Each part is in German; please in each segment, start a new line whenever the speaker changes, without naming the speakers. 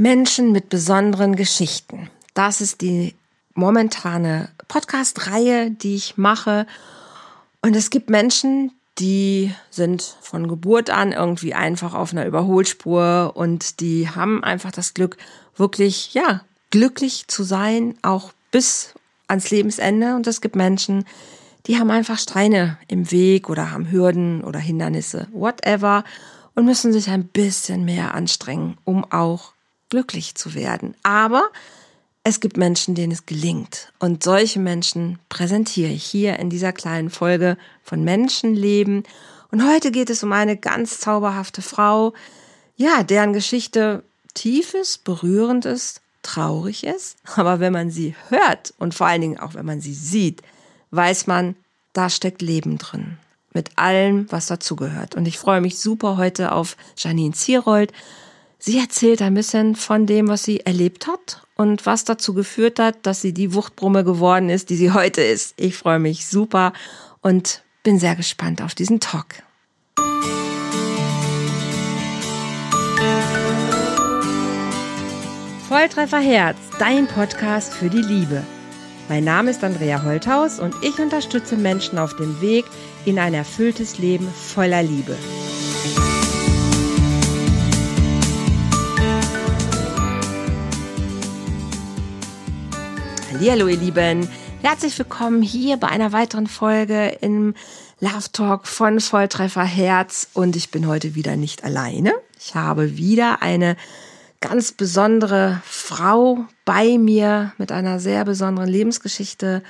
Menschen mit besonderen Geschichten. Das ist die momentane Podcast-Reihe, die ich mache. Und es gibt Menschen, die sind von Geburt an irgendwie einfach auf einer Überholspur und die haben einfach das Glück, wirklich, ja, glücklich zu sein, auch bis ans Lebensende. Und es gibt Menschen, die haben einfach Steine im Weg oder haben Hürden oder Hindernisse, whatever, und müssen sich ein bisschen mehr anstrengen, um auch glücklich zu werden. Aber es gibt Menschen, denen es gelingt. Und solche Menschen präsentiere ich hier in dieser kleinen Folge von Menschenleben. Und heute geht es um eine ganz zauberhafte Frau, ja, deren Geschichte tief ist, berührend ist, traurig ist. Aber wenn man sie hört und vor allen Dingen auch wenn man sie sieht, weiß man, da steckt Leben drin. Mit allem, was dazugehört. Und ich freue mich super heute auf Janine Zierold. Sie erzählt ein bisschen von dem, was sie erlebt hat und was dazu geführt hat, dass sie die Wuchtbrumme geworden ist, die sie heute ist. Ich freue mich super und bin sehr gespannt auf diesen Talk. Volltreffer Herz, dein Podcast für die Liebe. Mein Name ist Andrea Holthaus und ich unterstütze Menschen auf dem Weg in ein erfülltes Leben voller Liebe. Hallo ihr Lieben, herzlich willkommen hier bei einer weiteren Folge im Love Talk von Volltreffer Herz. Und ich bin heute wieder nicht alleine. Ich habe wieder eine ganz besondere Frau bei mir mit einer sehr besonderen Lebensgeschichte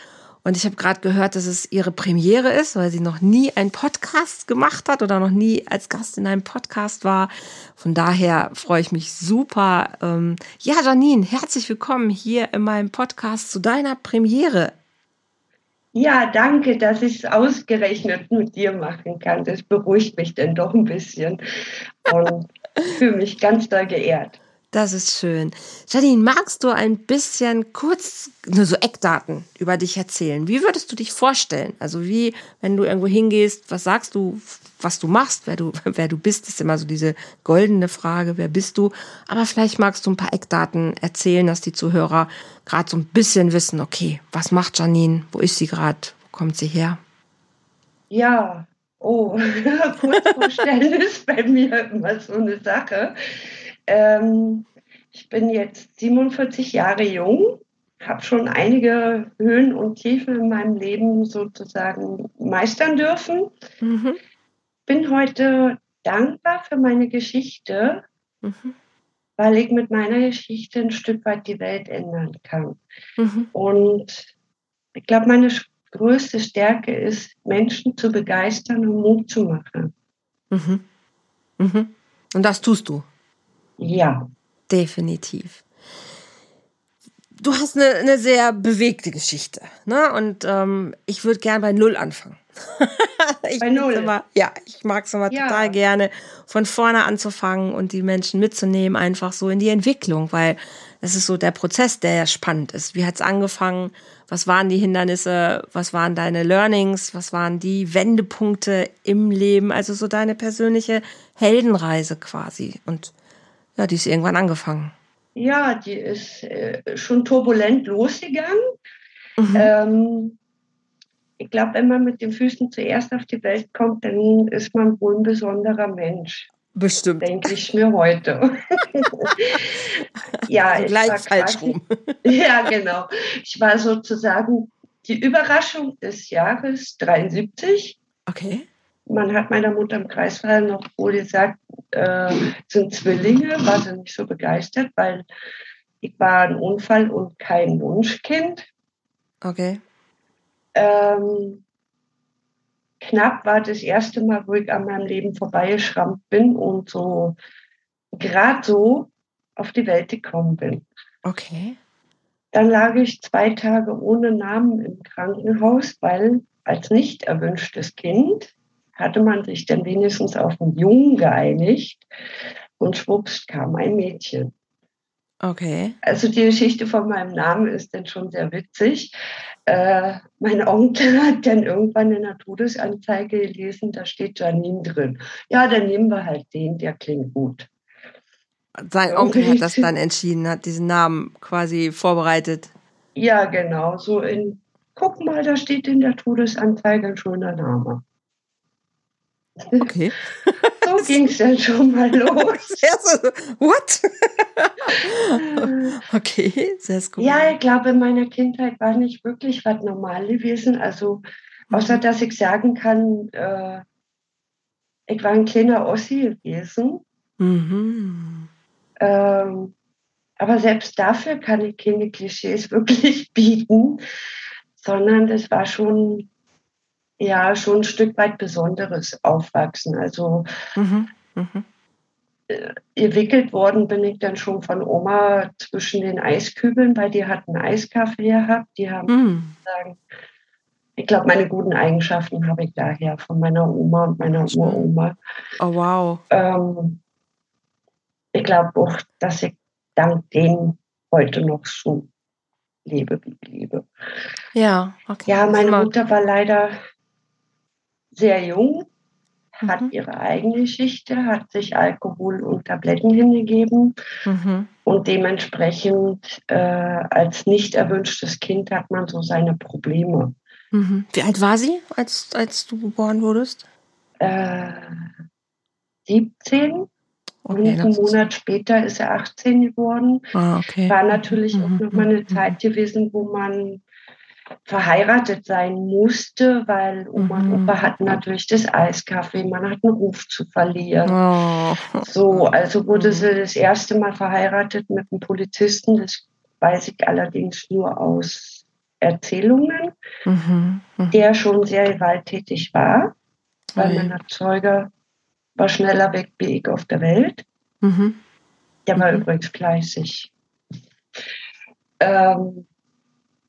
und ich habe gerade gehört, dass es ihre Premiere ist, weil sie noch nie einen Podcast gemacht hat oder noch nie als Gast in einem Podcast war. Von daher freue ich mich super. Ähm, ja, Janine, herzlich willkommen hier in meinem Podcast zu deiner Premiere.
Ja, danke, dass ich es ausgerechnet mit dir machen kann. Das beruhigt mich denn doch ein bisschen und fühle mich ganz da geehrt.
Das ist schön. Janine, magst du ein bisschen kurz nur so Eckdaten über dich erzählen? Wie würdest du dich vorstellen? Also wie, wenn du irgendwo hingehst, was sagst du, was du machst, wer du, wer du bist, ist immer so diese goldene Frage, wer bist du? Aber vielleicht magst du ein paar Eckdaten erzählen, dass die Zuhörer gerade so ein bisschen wissen, okay, was macht Janine? Wo ist sie gerade? Wo kommt sie her?
Ja, oh, kurz vorstellen ist bei mir immer so eine Sache. Ähm, ich bin jetzt 47 Jahre jung, habe schon einige Höhen und Tiefen in meinem Leben sozusagen meistern dürfen. Mhm. Bin heute dankbar für meine Geschichte, mhm. weil ich mit meiner Geschichte ein Stück weit die Welt ändern kann. Mhm. Und ich glaube, meine größte Stärke ist, Menschen zu begeistern und Mut zu machen.
Mhm. Mhm. Und das tust du?
Ja.
Definitiv. Du hast eine, eine sehr bewegte Geschichte, ne? Und ähm, ich würde gerne bei Null anfangen.
bei Null.
Immer, ja, ich mag es immer ja. total gerne, von vorne anzufangen und die Menschen mitzunehmen, einfach so in die Entwicklung, weil es ist so der Prozess, der ja spannend ist. Wie hat es angefangen? Was waren die Hindernisse? Was waren deine Learnings? Was waren die Wendepunkte im Leben? Also so deine persönliche Heldenreise quasi. Und ja, die ist irgendwann angefangen.
Ja, die ist äh, schon turbulent losgegangen. Mhm. Ähm, ich glaube, wenn man mit den Füßen zuerst auf die Welt kommt, dann ist man wohl ein besonderer Mensch.
Bestimmt.
Denke ich mir heute.
ja, also gleich falsch rum.
ja, genau. Ich war sozusagen die Überraschung des Jahres 73.
Okay
man hat meiner Mutter im Kreisfall noch wohl gesagt, äh, sind Zwillinge, war sie nicht so begeistert, weil ich war ein Unfall und kein Wunschkind.
Okay.
Ähm, knapp war das erste Mal, wo ich an meinem Leben vorbeigeschrammt bin und so gerade so auf die Welt gekommen bin.
Okay.
Dann lag ich zwei Tage ohne Namen im Krankenhaus, weil als nicht erwünschtes Kind hatte man sich dann wenigstens auf einen Jungen geeinigt und schwupps kam ein Mädchen.
Okay.
Also die Geschichte von meinem Namen ist dann schon sehr witzig. Äh, mein Onkel hat dann irgendwann in der Todesanzeige gelesen, da steht Janine drin. Ja, dann nehmen wir halt den, der klingt gut.
Sein Onkel hat das dann entschieden, hat diesen Namen quasi vorbereitet.
Ja, genau. So in, guck mal, da steht in der Todesanzeige ein schöner Name.
Okay.
So ging es dann schon mal los.
What? okay, sehr gut.
Ja, ich glaube, in meiner Kindheit war nicht wirklich was normal gewesen. Also, außer mhm. dass ich sagen kann, äh, ich war ein kleiner Ossi gewesen. Mhm. Ähm, aber selbst dafür kann ich keine Klischees wirklich bieten, sondern das war schon, ja, schon ein Stück weit besonderes Aufwachsen. Also mhm. Mhm. Äh, gewickelt worden bin ich dann schon von Oma zwischen den Eiskübeln, weil die hatten Eiskaffee gehabt. Die haben mhm. sagen, ich glaube, meine guten Eigenschaften habe ich daher von meiner Oma und meiner Uroma.
Oh wow.
Ähm, ich glaube auch, dass ich dank denen heute noch so lebe, wie ich lebe.
Ja, okay.
Ja, meine Mutter war leider sehr jung, hat mhm. ihre eigene Geschichte, hat sich Alkohol und Tabletten hingegeben mhm. und dementsprechend äh, als nicht erwünschtes Kind hat man so seine Probleme.
Mhm. Wie alt war sie, als, als du geboren wurdest?
Äh, 17. Okay, einen Monat später ist er 18 geworden. Ah, okay. War natürlich mhm. auch nochmal eine mhm. Zeit gewesen, wo man verheiratet sein musste, weil Oma und mhm. Opa hatten natürlich das Eiskaffee, man hat einen Ruf zu verlieren. Oh. So, also wurde mhm. sie das erste Mal verheiratet mit einem Polizisten, das weiß ich allerdings nur aus Erzählungen, mhm. Mhm. der schon sehr gewalttätig war, weil mein Erzeuger war schneller weg wie ich auf der Welt. Mhm. Der war mhm. übrigens fleißig. Ähm,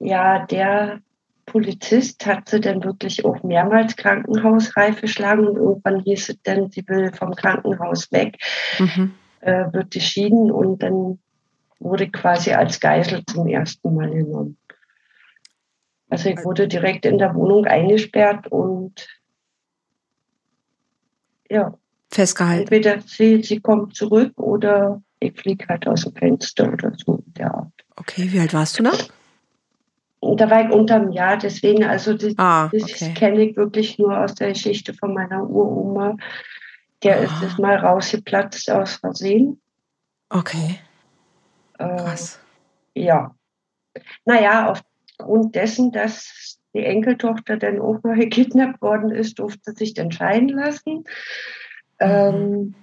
ja, der Polizist hat sie dann wirklich auch mehrmals krankenhausreif geschlagen und irgendwann hieß es dann, sie will vom Krankenhaus weg, mhm. äh, wird geschieden und dann wurde quasi als Geisel zum ersten Mal genommen. Also ich wurde direkt in der Wohnung eingesperrt und ja,
festgehalten.
Entweder sie, sie kommt zurück oder ich fliege halt aus dem Fenster oder so in der Art.
Okay, wie alt warst du da?
Da war ich unter einem Jahr, deswegen, also das, ah, okay. das kenne ich wirklich nur aus der Geschichte von meiner Uroma. Der ah. ist es mal rausgeplatzt aus Versehen.
Okay. Äh, Krass.
Äh, ja. Naja, aufgrund dessen, dass die Enkeltochter dann auch mal gekidnappt worden ist, durfte sich dann scheiden lassen. Ähm,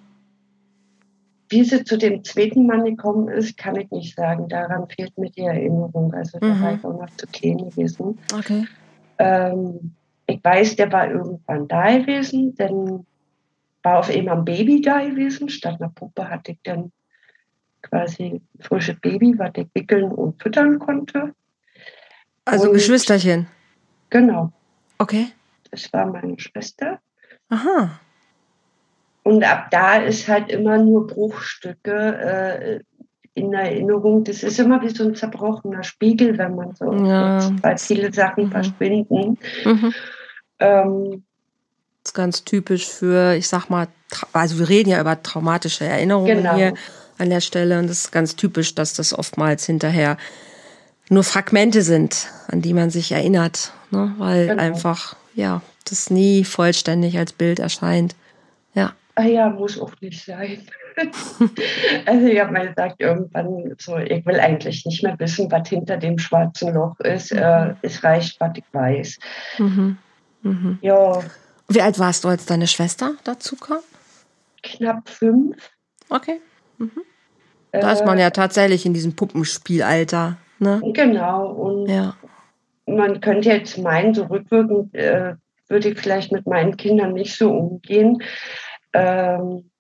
wie sie zu dem zweiten Mann gekommen ist, kann ich nicht sagen. Daran fehlt mir die Erinnerung. Also da mhm. war ich auch noch zu klein gewesen.
Okay.
Ähm, ich weiß, der war irgendwann da gewesen, dann war auf einmal ein Baby da gewesen. Statt einer Puppe hatte ich dann quasi ein frisches Baby, was ich wickeln und füttern konnte.
Also und, Geschwisterchen?
Genau.
Okay.
Das war meine Schwester.
Aha.
Und ab da ist halt immer nur Bruchstücke äh, in Erinnerung. Das ist immer wie so ein zerbrochener Spiegel, wenn man so, ja. Weil viele Sachen mhm. verschwinden. Mhm.
Ähm, das ist ganz typisch für, ich sag mal, also wir reden ja über traumatische Erinnerungen genau. hier an der Stelle und das ist ganz typisch, dass das oftmals hinterher nur Fragmente sind, an die man sich erinnert, ne? weil genau. einfach ja das nie vollständig als Bild erscheint. Ja
ah ja, muss auch nicht sein. also ich habe mal gesagt, irgendwann so, ich will eigentlich nicht mehr wissen, was hinter dem schwarzen Loch ist. Mhm. Äh, es reicht, was ich weiß. Mhm.
Mhm. Ja. Wie alt warst du, als deine Schwester dazu kam?
Knapp fünf.
Okay. Mhm. Da äh, ist man ja tatsächlich in diesem Puppenspielalter. Ne?
Genau. Und ja. man könnte jetzt meinen, so rückwirkend äh, würde ich vielleicht mit meinen Kindern nicht so umgehen. Ähm,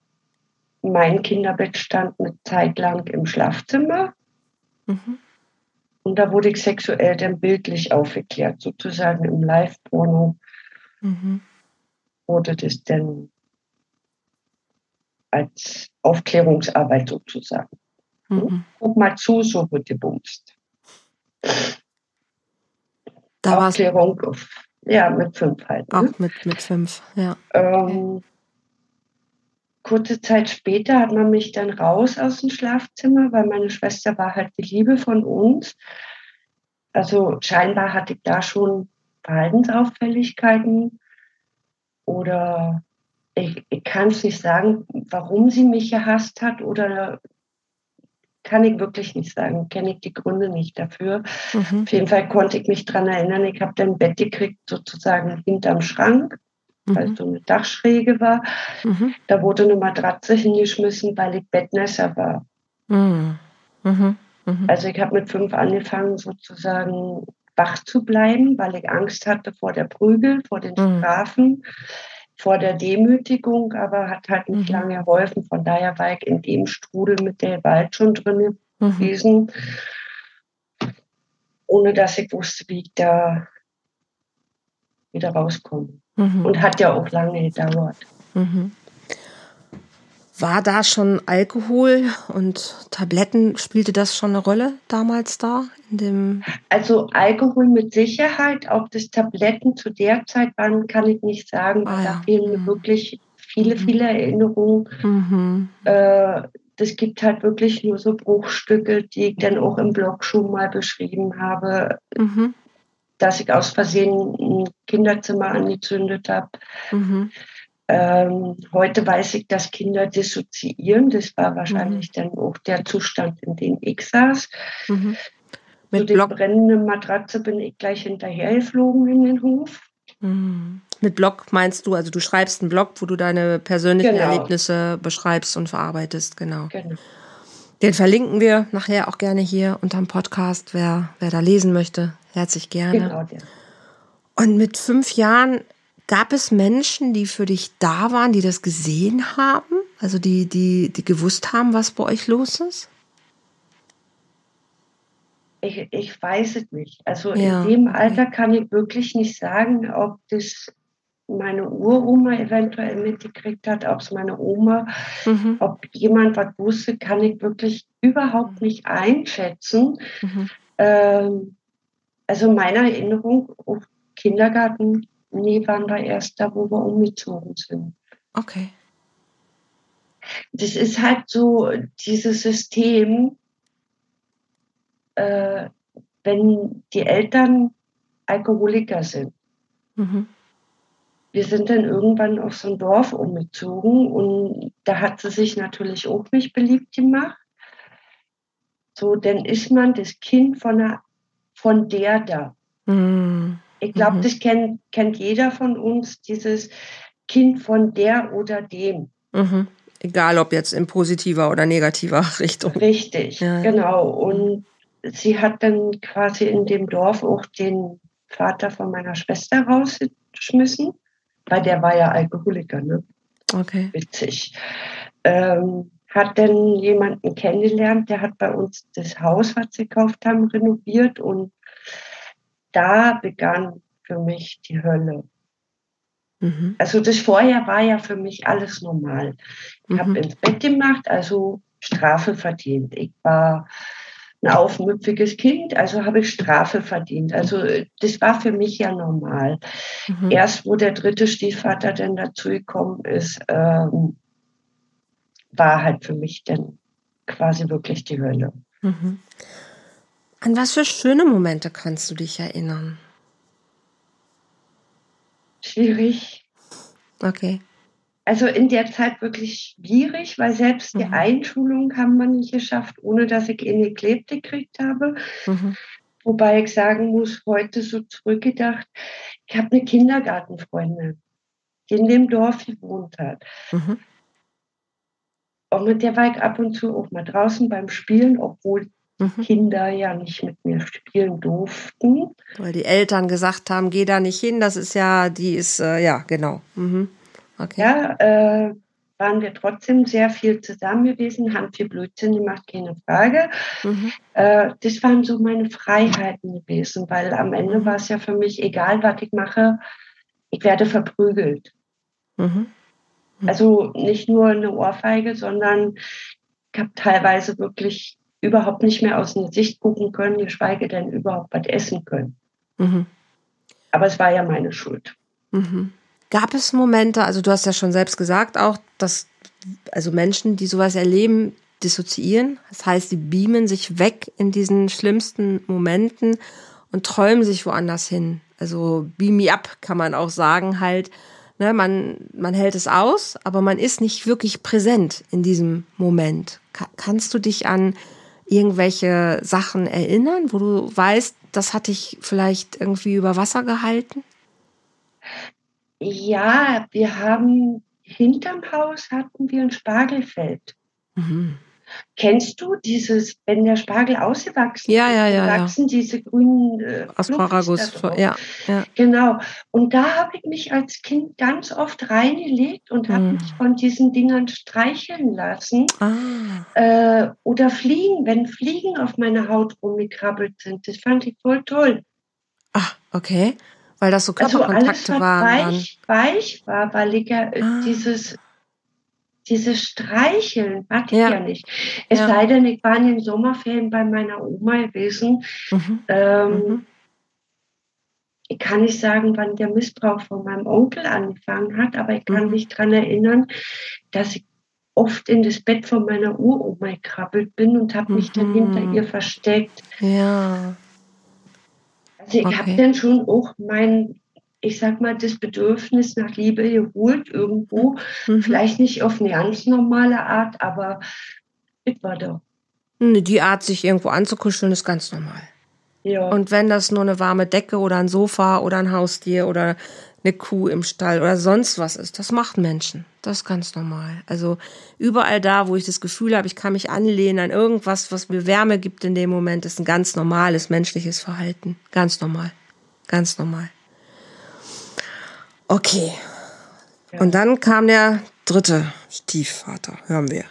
mein Kinderbett stand eine Zeit lang im Schlafzimmer. Mhm. Und da wurde ich sexuell dann bildlich aufgeklärt, sozusagen im Live-Porno mhm. wurde das dann als Aufklärungsarbeit sozusagen. Mhm. Guck mal zu, so wird gebumst. Da Aufklärung, ja, mit fünf halt.
Ne? Auch mit, mit fünf, ja.
Ähm, kurze Zeit später hat man mich dann raus aus dem Schlafzimmer, weil meine Schwester war halt die Liebe von uns. Also scheinbar hatte ich da schon Verhaltensauffälligkeiten oder ich, ich kann es nicht sagen, warum sie mich gehasst hat oder kann ich wirklich nicht sagen, kenne ich die Gründe nicht dafür. Mhm. Auf jeden Fall konnte ich mich daran erinnern, ich habe dann ein Bett gekriegt, sozusagen hinterm Schrank. Weil so eine Dachschräge war. Mhm. Da wurde eine Matratze hingeschmissen, weil ich Bettnässer war. Mhm. Mhm. Mhm. Also ich habe mit fünf angefangen, sozusagen wach zu bleiben, weil ich Angst hatte vor der Prügel, vor den Strafen vor der Demütigung, aber hat halt nicht mhm. lange geholfen. Von daher war ich in dem Strudel mit der Gewalt schon drin mhm. gewesen, ohne dass ich wusste, wie ich da wieder rauskomme. Mhm. Und hat ja auch lange gedauert. Mhm.
War da schon Alkohol und Tabletten, spielte das schon eine Rolle damals da? In dem
also Alkohol mit Sicherheit, ob das Tabletten zu der Zeit waren, kann ich nicht sagen, weil ah, ja. da fehlen mir mhm. wirklich viele, mhm. viele Erinnerungen. Mhm. Äh, das gibt halt wirklich nur so Bruchstücke, die ich dann auch im Blog schon mal beschrieben habe, mhm. Dass ich aus Versehen ein Kinderzimmer angezündet habe. Mhm. Ähm, heute weiß ich, dass Kinder dissoziieren. Das war wahrscheinlich mhm. dann auch der Zustand, in dem ich saß. Mhm. Mit Zu der brennenden Matratze bin ich gleich hinterhergeflogen in den Hof.
Mhm. Mit Blog meinst du, also du schreibst einen Blog, wo du deine persönlichen genau. Erlebnisse beschreibst und verarbeitest, genau. genau. Den verlinken wir nachher auch gerne hier unterm Podcast, wer, wer da lesen möchte, herzlich gerne. Genau, ja. Und mit fünf Jahren Gab es Menschen, die für dich da waren, die das gesehen haben? Also die, die, die gewusst haben, was bei euch los ist?
Ich, ich weiß es nicht. Also ja. in dem Alter kann ich wirklich nicht sagen, ob das meine Uroma eventuell mitgekriegt hat, ob es meine Oma, mhm. ob jemand was wusste, kann ich wirklich überhaupt nicht einschätzen. Mhm. Ähm, also meine Erinnerung auf Kindergarten Nee, waren wir erst da, wo wir umgezogen sind.
Okay.
Das ist halt so dieses System, äh, wenn die Eltern Alkoholiker sind. Mhm. Wir sind dann irgendwann auf so ein Dorf umgezogen und da hat sie sich natürlich auch nicht beliebt gemacht. So, dann ist man das Kind von, der, von der da. Mhm. Ich glaube, das kennt, kennt jeder von uns, dieses Kind von der oder dem.
Mhm. Egal ob jetzt in positiver oder negativer Richtung.
Richtig, ja. genau. Und sie hat dann quasi in dem Dorf auch den Vater von meiner Schwester rausgeschmissen, weil der war ja Alkoholiker, ne?
Okay.
Witzig. Ähm, hat dann jemanden kennengelernt, der hat bei uns das Haus, was sie gekauft haben, renoviert und da begann für mich die Hölle. Mhm. Also das vorher war ja für mich alles normal. Ich mhm. habe ins Bett gemacht, also Strafe verdient. Ich war ein aufmüpfiges Kind, also habe ich Strafe verdient. Also das war für mich ja normal. Mhm. Erst wo der dritte Stiefvater dann dazu gekommen ist, ähm, war halt für mich dann quasi wirklich die Hölle. Mhm.
An was für schöne Momente kannst du dich erinnern?
Schwierig.
Okay.
Also in der Zeit wirklich schwierig, weil selbst mhm. die Einschulung haben wir nicht geschafft, ohne dass ich eine geklebt gekriegt habe. Mhm. Wobei ich sagen muss, heute so zurückgedacht, ich habe eine Kindergartenfreundin, die in dem Dorf gewohnt hat. Mhm. Und mit der war ich ab und zu auch mal draußen beim Spielen, obwohl mhm. Kinder ja nicht mit mir spielen durften.
Weil die Eltern gesagt haben, geh da nicht hin, das ist ja, die ist, äh, ja, genau. Mhm.
Okay. Ja, äh, waren wir trotzdem sehr viel zusammen gewesen, haben viel Blödsinn gemacht, keine Frage. Mhm. Äh, das waren so meine Freiheiten gewesen, weil am Ende mhm. war es ja für mich egal, was ich mache, ich werde verprügelt. Mhm. Also nicht nur eine Ohrfeige, sondern ich habe teilweise wirklich überhaupt nicht mehr aus dem Sicht gucken können, geschweige denn überhaupt was essen können. Mhm. Aber es war ja meine Schuld.
Mhm. Gab es Momente, also du hast ja schon selbst gesagt auch, dass also Menschen, die sowas erleben, dissoziieren. Das heißt, sie beamen sich weg in diesen schlimmsten Momenten und träumen sich woanders hin. Also beam me up kann man auch sagen halt. Ne, man, man hält es aus, aber man ist nicht wirklich präsent in diesem Moment. Ka kannst du dich an irgendwelche Sachen erinnern, wo du weißt, das hat dich vielleicht irgendwie über Wasser gehalten?
Ja, wir haben hinterm Haus hatten wir ein Spargelfeld. Mhm. Kennst du dieses, wenn der Spargel ausgewachsen
ja, ja, ja,
wachsen
ja.
diese grünen
äh, Asparagus,
ja, ja. Genau. Und da habe ich mich als Kind ganz oft reingelegt und habe hm. mich von diesen Dingern streicheln lassen. Ah. Äh, oder Fliegen, wenn Fliegen auf meiner Haut rumgekrabbelt sind. Das fand ich voll toll.
Ah, okay. Weil das so Körperkontakte also
alles, waren. Weich, weich war, weil ich ja äh, ah. dieses dieses Streicheln hatte ja. ich ja nicht. Es ja. sei denn, ich war in den Sommerferien bei meiner Oma gewesen. Mhm. Ähm, mhm. Ich kann nicht sagen, wann der Missbrauch von meinem Onkel angefangen hat, aber ich kann mhm. mich daran erinnern, dass ich oft in das Bett von meiner Uroma gekrabbelt bin und habe mich dann hinter mhm. ihr versteckt.
Ja.
Also ich okay. habe dann schon auch mein ich sag mal, das Bedürfnis nach Liebe geholt irgendwo. Mhm. Vielleicht nicht auf eine ganz normale Art, aber es war da.
Die Art, sich irgendwo anzukuscheln, ist ganz normal. Ja. Und wenn das nur eine warme Decke oder ein Sofa oder ein Haustier oder eine Kuh im Stall oder sonst was ist, das macht Menschen. Das ist ganz normal. Also überall da, wo ich das Gefühl habe, ich kann mich anlehnen an irgendwas, was mir Wärme gibt in dem Moment, ist ein ganz normales menschliches Verhalten. Ganz normal. Ganz normal. Okay. Ja. Und dann kam der dritte Stiefvater, hören wir.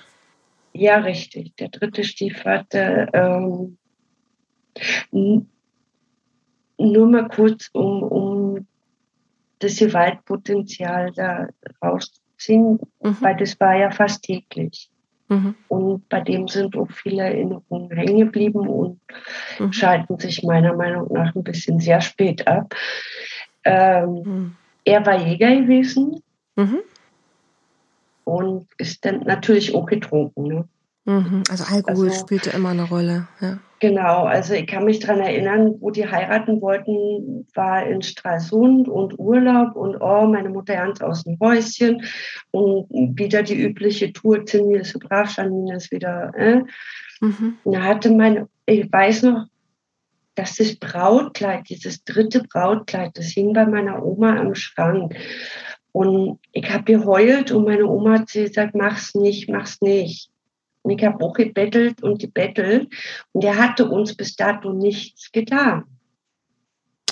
Ja, richtig. Der dritte Stiefvater. Ähm, nur mal kurz, um, um das Gewaltpotenzial da rauszuziehen, mhm. weil das war ja fast täglich. Mhm. Und bei dem sind auch viele Erinnerungen hängen geblieben und mhm. schalten sich meiner Meinung nach ein bisschen sehr spät ab. Ähm, mhm er war Jäger gewesen mhm. und ist dann natürlich auch getrunken. Ne?
Mhm. Also Alkohol also, spielte immer eine Rolle. Ja.
Genau, also ich kann mich daran erinnern, wo die heiraten wollten, war in Stralsund und Urlaub und oh, meine Mutter ganz aus dem Häuschen und wieder die übliche Tour, Zinni ist so brav, Janine ist wieder, äh. Mhm. Da hatte meine, ich weiß noch, dass das Brautkleid, dieses dritte Brautkleid, das hing bei meiner Oma am Schrank. Und ich habe geheult und meine Oma hat gesagt, mach's nicht, mach's nicht. Und ich habe auch gebettelt und gebettelt. Und er hatte uns bis dato nichts getan.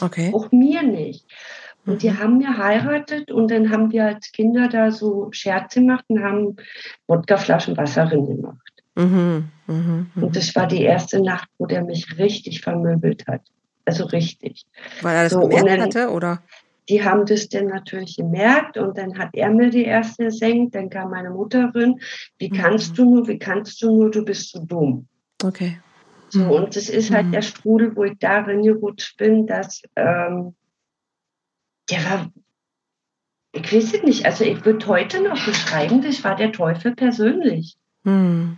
Okay.
Auch mir nicht. Und die mhm. haben geheiratet und dann haben wir als Kinder da so Scherze gemacht und haben Wodkaflaschen Wasser drin gemacht. Mhm, mh, mh. Und das war die erste Nacht, wo der mich richtig vermöbelt hat. Also richtig.
Weil er das so, gemerkt dann, hatte, oder?
Die haben das dann natürlich gemerkt und dann hat er mir die erste gesenkt, dann kam meine Mutter rein. Wie mhm. kannst du nur, wie kannst du nur, du bist so dumm.
Okay.
So, mhm. und das ist halt mhm. der Strudel, wo ich darin gerutscht bin, dass ähm, der war, ich weiß es nicht, also ich würde heute noch beschreiben, das war der Teufel persönlich. Mhm.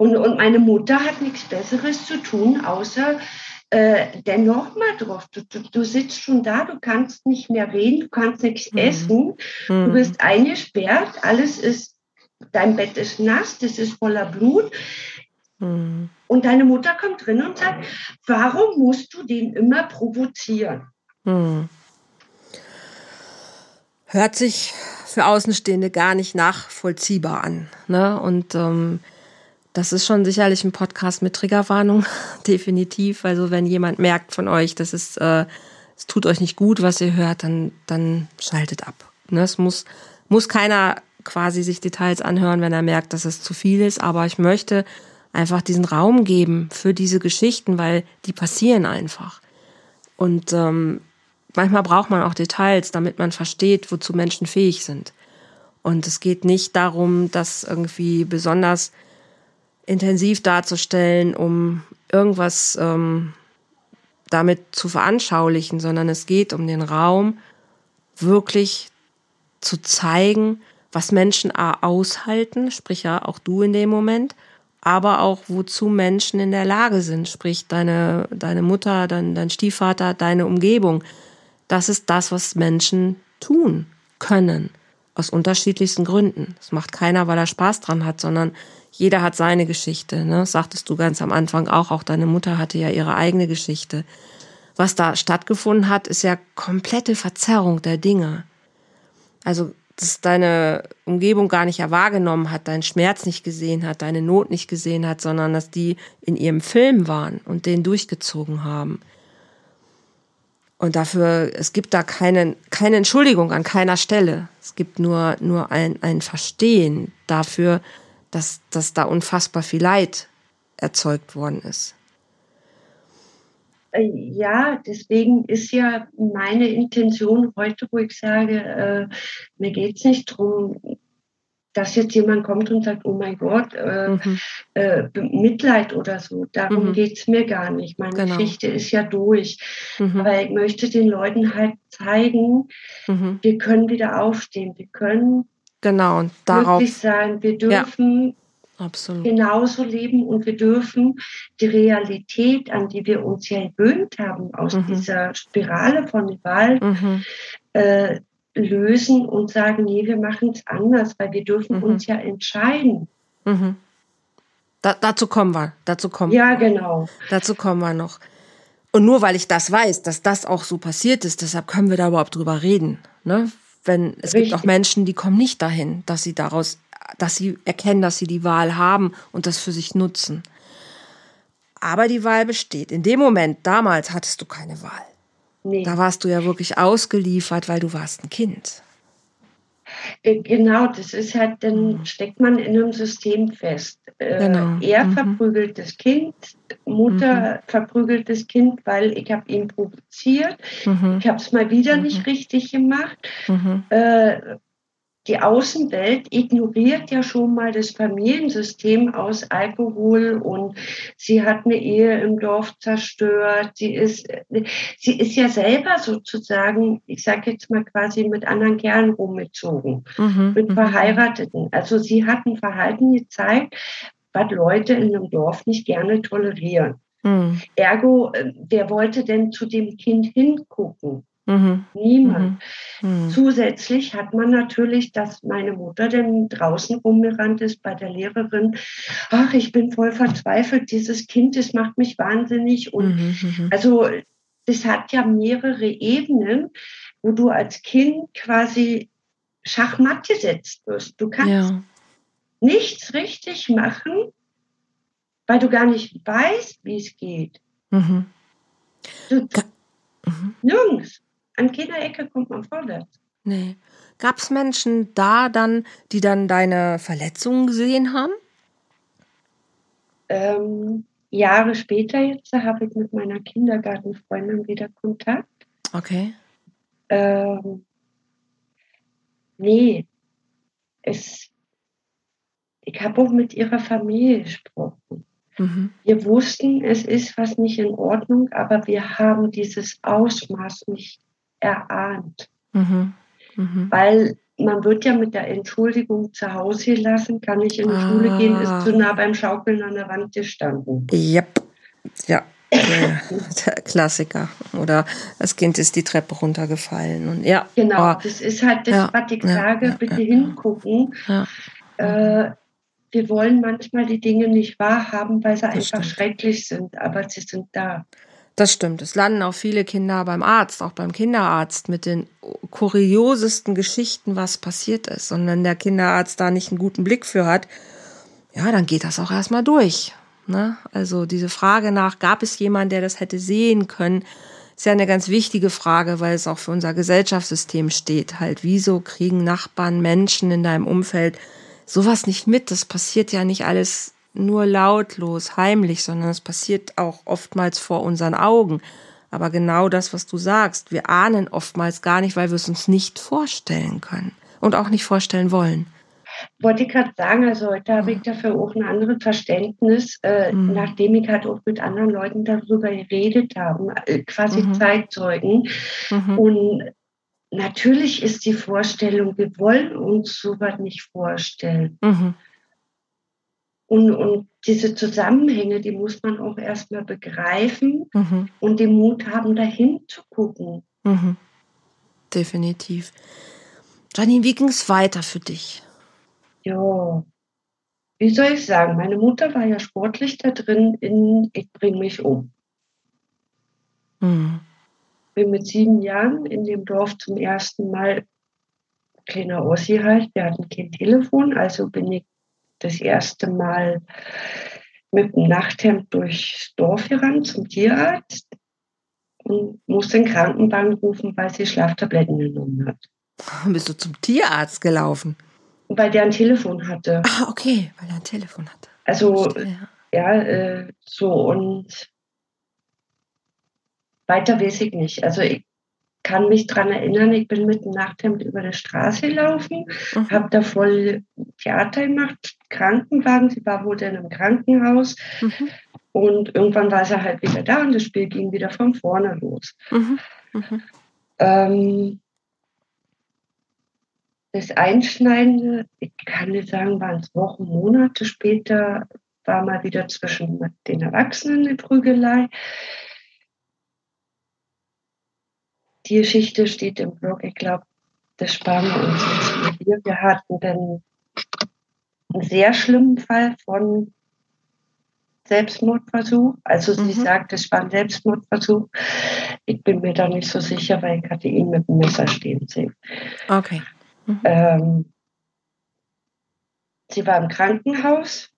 Und, und meine Mutter hat nichts Besseres zu tun, außer äh, denn nochmal drauf. Du, du, du, sitzt schon da, du kannst nicht mehr reden, du kannst nichts mhm. essen, mhm. du bist eingesperrt, alles ist, dein Bett ist nass, das ist voller Blut. Mhm. Und deine Mutter kommt drin und sagt, warum musst du den immer provozieren? Mhm.
Hört sich für Außenstehende gar nicht nachvollziehbar an. Ne? Und ähm, das ist schon sicherlich ein Podcast mit Triggerwarnung, definitiv. Also wenn jemand merkt von euch, dass es, äh, es tut euch nicht gut, was ihr hört, dann, dann schaltet ab. Ne? Es muss, muss keiner quasi sich Details anhören, wenn er merkt, dass es zu viel ist. Aber ich möchte einfach diesen Raum geben für diese Geschichten, weil die passieren einfach. Und ähm, manchmal braucht man auch Details, damit man versteht, wozu Menschen fähig sind. Und es geht nicht darum, dass irgendwie besonders intensiv darzustellen, um irgendwas ähm, damit zu veranschaulichen, sondern es geht um den Raum, wirklich zu zeigen, was Menschen A aushalten, sprich ja auch du in dem Moment, aber auch wozu Menschen in der Lage sind, sprich deine, deine Mutter, dein, dein Stiefvater, deine Umgebung. Das ist das, was Menschen tun können. Aus unterschiedlichsten Gründen. Das macht keiner, weil er Spaß dran hat, sondern jeder hat seine Geschichte. Ne? Das sagtest du ganz am Anfang auch. Auch deine Mutter hatte ja ihre eigene Geschichte. Was da stattgefunden hat, ist ja komplette Verzerrung der Dinge. Also dass deine Umgebung gar nicht wahrgenommen hat, deinen Schmerz nicht gesehen hat, deine Not nicht gesehen hat, sondern dass die in ihrem Film waren und den durchgezogen haben. Und dafür, es gibt da keine, keine Entschuldigung an keiner Stelle. Es gibt nur, nur ein, ein Verstehen dafür, dass, dass da unfassbar viel Leid erzeugt worden ist.
Äh, ja, deswegen ist ja meine Intention heute, wo ich sage, äh, mir geht es nicht darum, dass jetzt jemand kommt und sagt, oh mein Gott, äh, mhm. äh, Mitleid oder so. Darum mhm. geht es mir gar nicht. Meine genau. Geschichte ist ja durch. Mhm. Aber ich möchte den Leuten halt zeigen, mhm. wir können wieder aufstehen. Wir können
genau, und darauf,
sein. Wir dürfen ja. Absolut. genauso leben und wir dürfen die Realität, an die wir uns ja gewöhnt haben, aus mhm. dieser Spirale von Gewalt, mhm. äh, lösen und sagen, nee, wir machen es anders, weil wir dürfen mhm. uns ja entscheiden.
Mhm. Da, dazu kommen wir, dazu kommen
Ja, genau.
Dazu kommen wir noch. Und nur weil ich das weiß, dass das auch so passiert ist, deshalb können wir da überhaupt drüber reden. Ne? Wenn es Richtig. gibt auch Menschen, die kommen nicht dahin, dass sie daraus dass sie erkennen, dass sie die Wahl haben und das für sich nutzen. Aber die Wahl besteht. In dem Moment, damals hattest du keine Wahl. Nee. Da warst du ja wirklich ausgeliefert, weil du warst ein Kind.
Äh, genau, das ist halt, dann steckt man in einem System fest. Äh, genau. Er mhm. verprügelt das Kind, Mutter mhm. verprügelt das Kind, weil ich habe ihn provoziert. Mhm. Ich habe es mal wieder nicht mhm. richtig gemacht. Mhm. Äh, die Außenwelt ignoriert ja schon mal das Familiensystem aus Alkohol und sie hat eine Ehe im Dorf zerstört. Sie ist, sie ist ja selber sozusagen, ich sage jetzt mal quasi mit anderen Kernen rumgezogen, mhm, mit mhm. Verheirateten. Also sie hat ein Verhalten gezeigt, was Leute in einem Dorf nicht gerne tolerieren. Mhm. Ergo, äh, wer wollte denn zu dem Kind hingucken? Mhm. Niemand. Mhm. mhm. Zusätzlich hat man natürlich, dass meine Mutter denn draußen rumgerannt ist bei der Lehrerin. Ach, ich bin voll verzweifelt. Dieses Kind, das macht mich wahnsinnig. Und mhm. mhm. also, das hat ja mehrere Ebenen, wo du als Kind quasi Schachmatt gesetzt wirst. Du kannst ja. Nichts richtig machen, weil du gar nicht weißt, wie es geht. Mhm. Du, mhm. Nirgends. An keiner Ecke kommt man vorwärts.
Nee. Gab es Menschen da dann, die dann deine Verletzungen gesehen haben?
Ähm, Jahre später jetzt habe ich mit meiner Kindergartenfreundin wieder Kontakt.
Okay.
Ähm, nee, es, ich habe auch mit ihrer Familie gesprochen. Mhm. Wir wussten, es ist was nicht in Ordnung, aber wir haben dieses Ausmaß nicht erahnt. Mhm. Mhm. Weil man wird ja mit der Entschuldigung zu Hause gelassen, kann nicht in die ah. Schule gehen, ist zu nah beim Schaukeln an der Wand gestanden.
Yep. Ja. Der, der, Klassiker. Oder das Kind ist die Treppe runtergefallen. Und ja.
Genau, oh. das ist halt das, ja, was ich ja, sage, ja, bitte hingucken. Äh, wir wollen manchmal die Dinge nicht wahrhaben, weil sie das einfach stimmt. schrecklich sind, aber sie sind da.
Das stimmt. Es landen auch viele Kinder beim Arzt, auch beim Kinderarzt mit den kuriosesten Geschichten, was passiert ist. Und wenn der Kinderarzt da nicht einen guten Blick für hat, ja, dann geht das auch erstmal durch. Ne? Also diese Frage nach, gab es jemanden, der das hätte sehen können, ist ja eine ganz wichtige Frage, weil es auch für unser Gesellschaftssystem steht. Halt, wieso kriegen Nachbarn, Menschen in deinem Umfeld sowas nicht mit? Das passiert ja nicht alles nur lautlos, heimlich, sondern es passiert auch oftmals vor unseren Augen. Aber genau das, was du sagst, wir ahnen oftmals gar nicht, weil wir es uns nicht vorstellen können und auch nicht vorstellen wollen.
Wollte ich gerade sagen, also heute habe ich dafür auch ein anderes Verständnis, äh, mhm. nachdem ich halt auch mit anderen Leuten darüber geredet habe, äh, quasi mhm. Zeitzeugen. Mhm. Und natürlich ist die Vorstellung, wir wollen uns sowas nicht vorstellen. Mhm. Und, und diese Zusammenhänge, die muss man auch erstmal begreifen mhm. und den Mut haben, dahin zu gucken. Mhm.
Definitiv. Janine, wie ging es weiter für dich?
Ja, wie soll ich sagen, meine Mutter war ja sportlich da drin in Ich bringe mich um. Mhm. Bin mit sieben Jahren in dem Dorf zum ersten Mal kleiner Ossi halt. Wir hatten kein Telefon, also bin ich das erste Mal mit dem Nachthemd durchs Dorf gerannt zum Tierarzt und musste den Krankenwagen rufen, weil sie Schlaftabletten genommen hat.
Bist du zum Tierarzt gelaufen?
Weil der ein Telefon hatte.
Ah, okay, weil er ein Telefon hatte.
Also, ja, äh, so und weiter weiß ich nicht. Also, ich kann mich daran erinnern, ich bin mit dem Nachthemd über der Straße gelaufen, mhm. habe da voll Theater gemacht, Krankenwagen, sie war wohl dann im Krankenhaus mhm. und irgendwann war sie halt wieder da und das Spiel ging wieder von vorne los. Mhm. mhm. Ähm, das Einschneidende, ich kann nicht sagen, waren es Wochen, Monate später, war mal wieder zwischen den Erwachsenen eine Prügelei. Die Geschichte steht im Blog. Ich glaube, das sparen wir uns jetzt hier. Wir hatten dann einen sehr schlimmen Fall von Selbstmordversuch. Also sie mhm. sagt, es war ein Selbstmordversuch. Ich bin mir da nicht so sicher, weil ich hatte ihn mit dem Messer stehen sehen.
Okay.
Mhm. Ähm, sie war im Krankenhaus.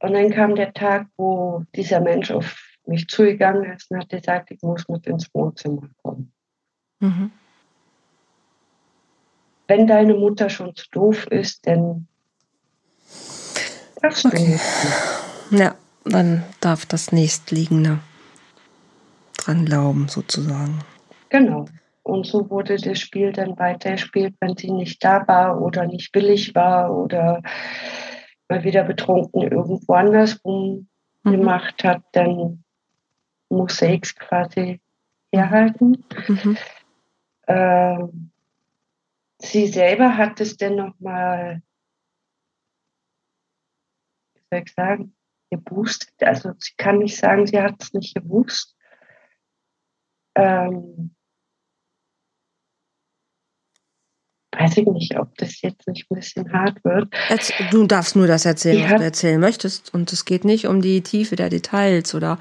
Und dann kam der Tag, wo dieser Mensch auf mich zugegangen ist und hat gesagt, ich muss mit ins Wohnzimmer kommen. Mhm. Wenn deine Mutter schon zu doof ist, dann
darfst okay. du nicht. Ja, dann darf das Nächstliegende dran glauben, sozusagen.
Genau. Und so wurde das Spiel dann weitergespielt, wenn sie nicht da war oder nicht billig war oder mal wieder betrunken irgendwo anders rum mhm. gemacht hat, dann Mosaiks quasi herhalten. Mhm. Ähm, sie selber hat es dann nochmal, wie soll ich sagen, geboostet. Also sie kann nicht sagen, sie hat es nicht gewusst. Ähm, weiß ich nicht, ob das jetzt nicht ein bisschen hart wird.
Du darfst nur das erzählen, was du erzählen möchtest. Und es geht nicht um die Tiefe der Details oder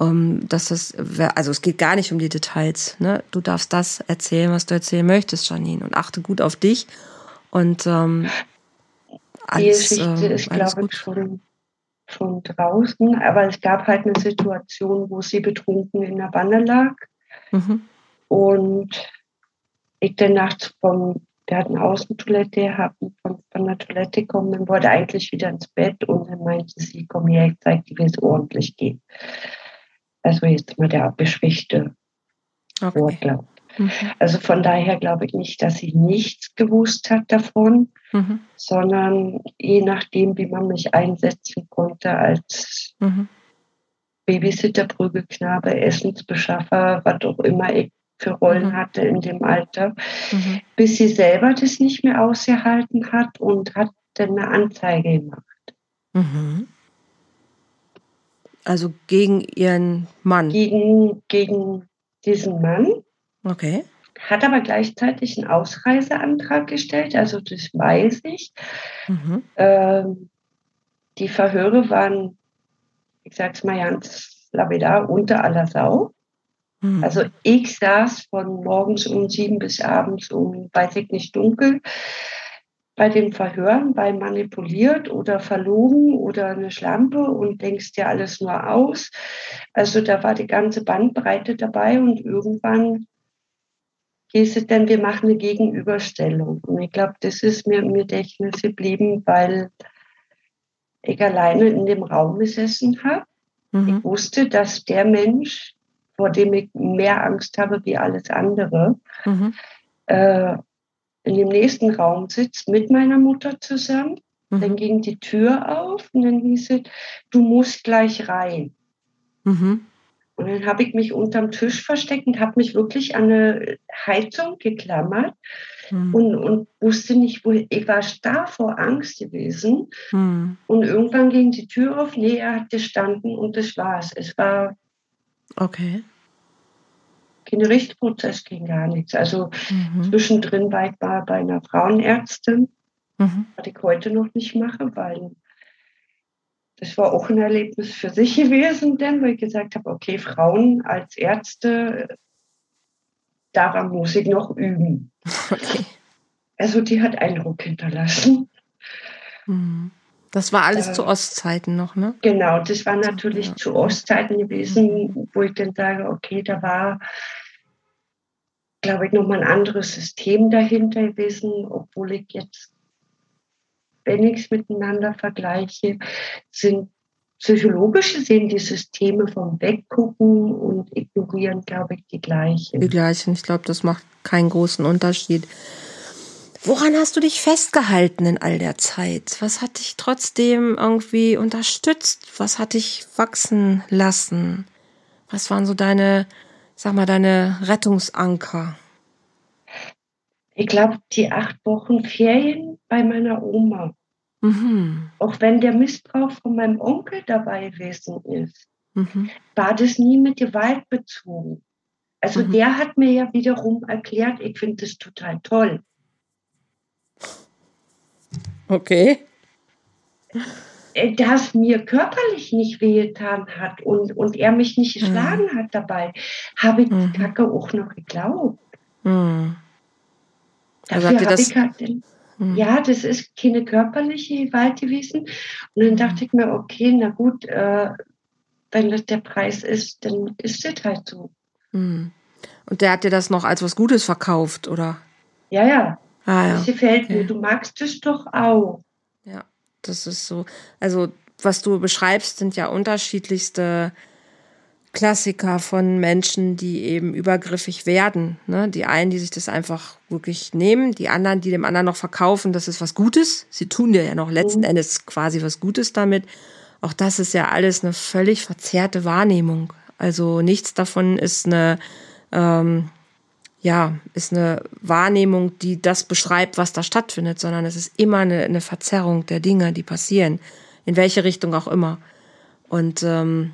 um, dass das, also es geht gar nicht um die Details. Ne? Du darfst das erzählen, was du erzählen möchtest, Janine, und achte gut auf dich. Und ähm,
alles, die Geschichte äh, ist, glaube ich, schon, schon draußen, aber es gab halt eine Situation, wo sie betrunken in der Wanne lag. Mhm. Und ich dann nachts vom, wir hatten Außentoilette, haben von, von der Toilette kommen und wollte eigentlich wieder ins Bett und dann meinte sie, komm her, ich zeig dir, wie es ordentlich geht. Also jetzt mal der abgeschwächte okay. Wortlaut. Mhm. Also von daher glaube ich nicht, dass sie nichts gewusst hat davon, mhm. sondern je nachdem, wie man mich einsetzen konnte als mhm. Babysitter, Prügelknabe, Essensbeschaffer, was auch immer ich für Rollen mhm. hatte in dem Alter, mhm. bis sie selber das nicht mehr ausgehalten hat und hat dann eine Anzeige gemacht.
Also gegen ihren Mann?
Gegen, gegen diesen Mann.
Okay.
Hat aber gleichzeitig einen Ausreiseantrag gestellt, also das weiß ich. Mhm. Ähm, die Verhöre waren, ich sag's mal ganz lapidar, unter aller Sau. Mhm. Also ich saß von morgens um sieben bis abends um, weiß ich nicht, dunkel bei den Verhören, bei manipuliert oder verlogen oder eine Schlampe und denkst dir alles nur aus. Also da war die ganze Bandbreite dabei und irgendwann hieß es dann, wir machen eine Gegenüberstellung. Und ich glaube, das ist mir im Gedächtnis geblieben, weil ich alleine in dem Raum gesessen habe. Mhm. Ich wusste, dass der Mensch, vor dem ich mehr Angst habe wie alles andere, mhm. äh, in dem nächsten Raum sitzt mit meiner Mutter zusammen. Mhm. Dann ging die Tür auf und dann hieß es, du musst gleich rein. Mhm. Und dann habe ich mich unterm Tisch versteckt und habe mich wirklich an eine Heizung geklammert hm. und, und wusste nicht, wo ich war starr vor Angst gewesen. Hm. Und irgendwann ging die Tür auf, nee, er hat gestanden und das war's. Es war
okay.
Kein Richtprozess, ging gar nichts. Also mhm. zwischendrin war ich mal bei einer Frauenärztin, mhm. was ich heute noch nicht mache, weil das war auch ein Erlebnis für sich gewesen, denn weil ich gesagt habe, okay, Frauen als Ärzte, daran muss ich noch üben. Okay. Also die hat Eindruck hinterlassen.
Mhm. Das war alles äh, zu Ostzeiten noch, ne?
Genau, das war natürlich ja. zu Ostzeiten gewesen, wo ich dann sage, okay, da war, glaube ich, nochmal ein anderes System dahinter gewesen, obwohl ich jetzt wenn ich es miteinander vergleiche, sind psychologisch gesehen die Systeme vom Weggucken und Ignorieren, glaube ich, die gleichen.
Die gleichen. Ich glaube, das macht keinen großen Unterschied. Woran hast du dich festgehalten in all der Zeit? Was hat dich trotzdem irgendwie unterstützt? Was hat dich wachsen lassen? Was waren so deine, sag mal, deine Rettungsanker?
Ich glaube, die acht Wochen Ferien bei meiner Oma. Mhm. Auch wenn der Missbrauch von meinem Onkel dabei gewesen ist, mhm. war das nie mit Gewalt bezogen. Also mhm. der hat mir ja wiederum erklärt, ich finde das total toll.
Okay.
Äh, dass mir körperlich nicht wehgetan hat und, und er mich nicht mhm. geschlagen hat dabei, habe ich die mhm. Kacke auch noch geglaubt. Mhm. Also Dafür habe ich halt den, Mhm. Ja, das ist keine körperliche Gewalt gewesen. Und dann dachte ich mir, okay, na gut, äh, wenn das der Preis ist, dann ist das halt so.
Mhm. Und der hat dir das noch als was Gutes verkauft, oder?
Ja, ja. Ah, ja. Das gefällt okay. mir. Du magst es doch auch.
Ja, das ist so. Also, was du beschreibst, sind ja unterschiedlichste Klassiker von Menschen, die eben übergriffig werden. Ne? Die einen, die sich das einfach wirklich nehmen, die anderen, die dem anderen noch verkaufen, das ist was Gutes. Sie tun dir ja noch letzten mhm. Endes quasi was Gutes damit. Auch das ist ja alles eine völlig verzerrte Wahrnehmung. Also nichts davon ist eine, ähm, ja, ist eine Wahrnehmung, die das beschreibt, was da stattfindet, sondern es ist immer eine, eine Verzerrung der Dinge, die passieren, in welche Richtung auch immer. Und ähm,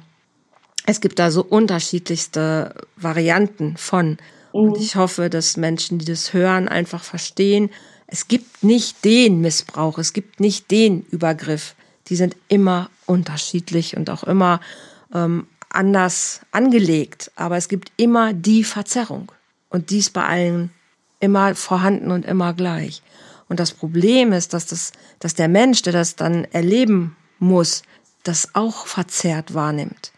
es gibt da so unterschiedlichste Varianten von. Und mhm. ich hoffe, dass Menschen, die das hören, einfach verstehen, es gibt nicht den Missbrauch, es gibt nicht den Übergriff. Die sind immer unterschiedlich und auch immer ähm, anders angelegt. Aber es gibt immer die Verzerrung. Und dies bei allen immer vorhanden und immer gleich. Und das Problem ist, dass, das, dass der Mensch, der das dann erleben muss, das auch verzerrt wahrnimmt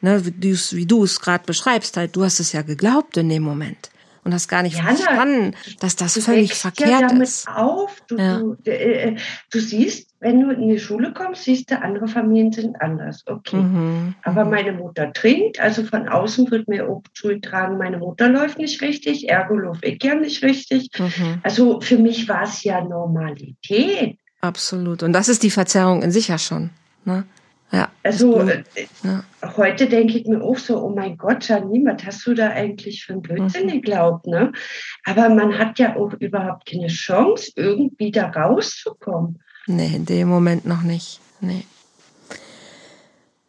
ne, wie du es gerade beschreibst, halt, du hast es ja geglaubt in dem Moment und hast gar nicht ja, verstanden, dass das du völlig verkehrt ja damit ist.
Auf. Du, ja. du, äh, du, siehst, wenn du in die Schule kommst, siehst du, andere Familien sind anders. Okay. Mhm. Aber mhm. meine Mutter trinkt, also von außen wird mir auch tragen, meine Mutter läuft nicht richtig, ergo laufe ich ja nicht richtig. Mhm. Also für mich war es ja Normalität.
Absolut. Und das ist die Verzerrung in sich ja schon. Ne? Ja.
Also äh, ja. heute denke ich mir auch so, oh mein Gott, Janine, was hast du da eigentlich für ein Blödsinn mhm. geglaubt, ne? Aber man hat ja auch überhaupt keine Chance, irgendwie da rauszukommen.
Nee, in dem Moment noch nicht. Nee.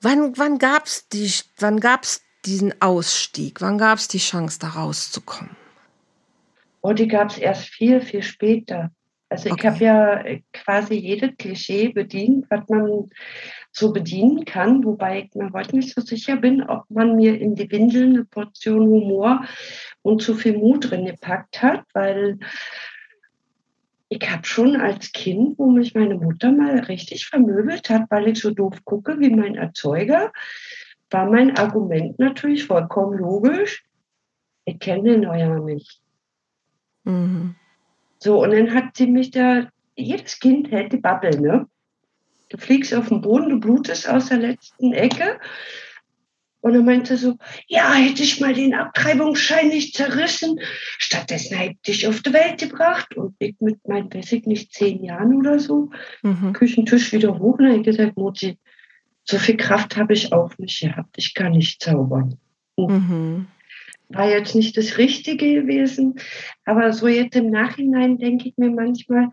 Wann, wann gab es die, wann gab's diesen Ausstieg? Wann gab es die Chance, da rauszukommen?
Oh, die gab es erst viel, viel später. Also okay. ich habe ja quasi jedes Klischee bedient, was man so bedienen kann, wobei ich mir heute nicht so sicher bin, ob man mir in die Windeln eine Portion Humor und zu viel Mut drin gepackt hat, weil ich habe schon als Kind, wo mich meine Mutter mal richtig vermöbelt hat, weil ich so doof gucke wie mein Erzeuger, war mein Argument natürlich vollkommen logisch. Ich kenne den euer nicht. Mhm. So, und dann hat sie mich da, jedes Kind hält die Bubble, ne? Du fliegst auf den Boden, du blutest aus der letzten Ecke. Und er meinte so, ja, hätte ich mal den Abtreibungsschein nicht zerrissen. Stattdessen hätte ich dich auf die Welt gebracht. Und ich mit meinen, weiß ich nicht, zehn Jahren oder so, mhm. Küchentisch wieder hoch. Und er hat gesagt, Mutti, so viel Kraft habe ich auch nicht gehabt. Ich kann nicht zaubern. Mhm. War jetzt nicht das Richtige gewesen, aber so jetzt im Nachhinein denke ich mir manchmal,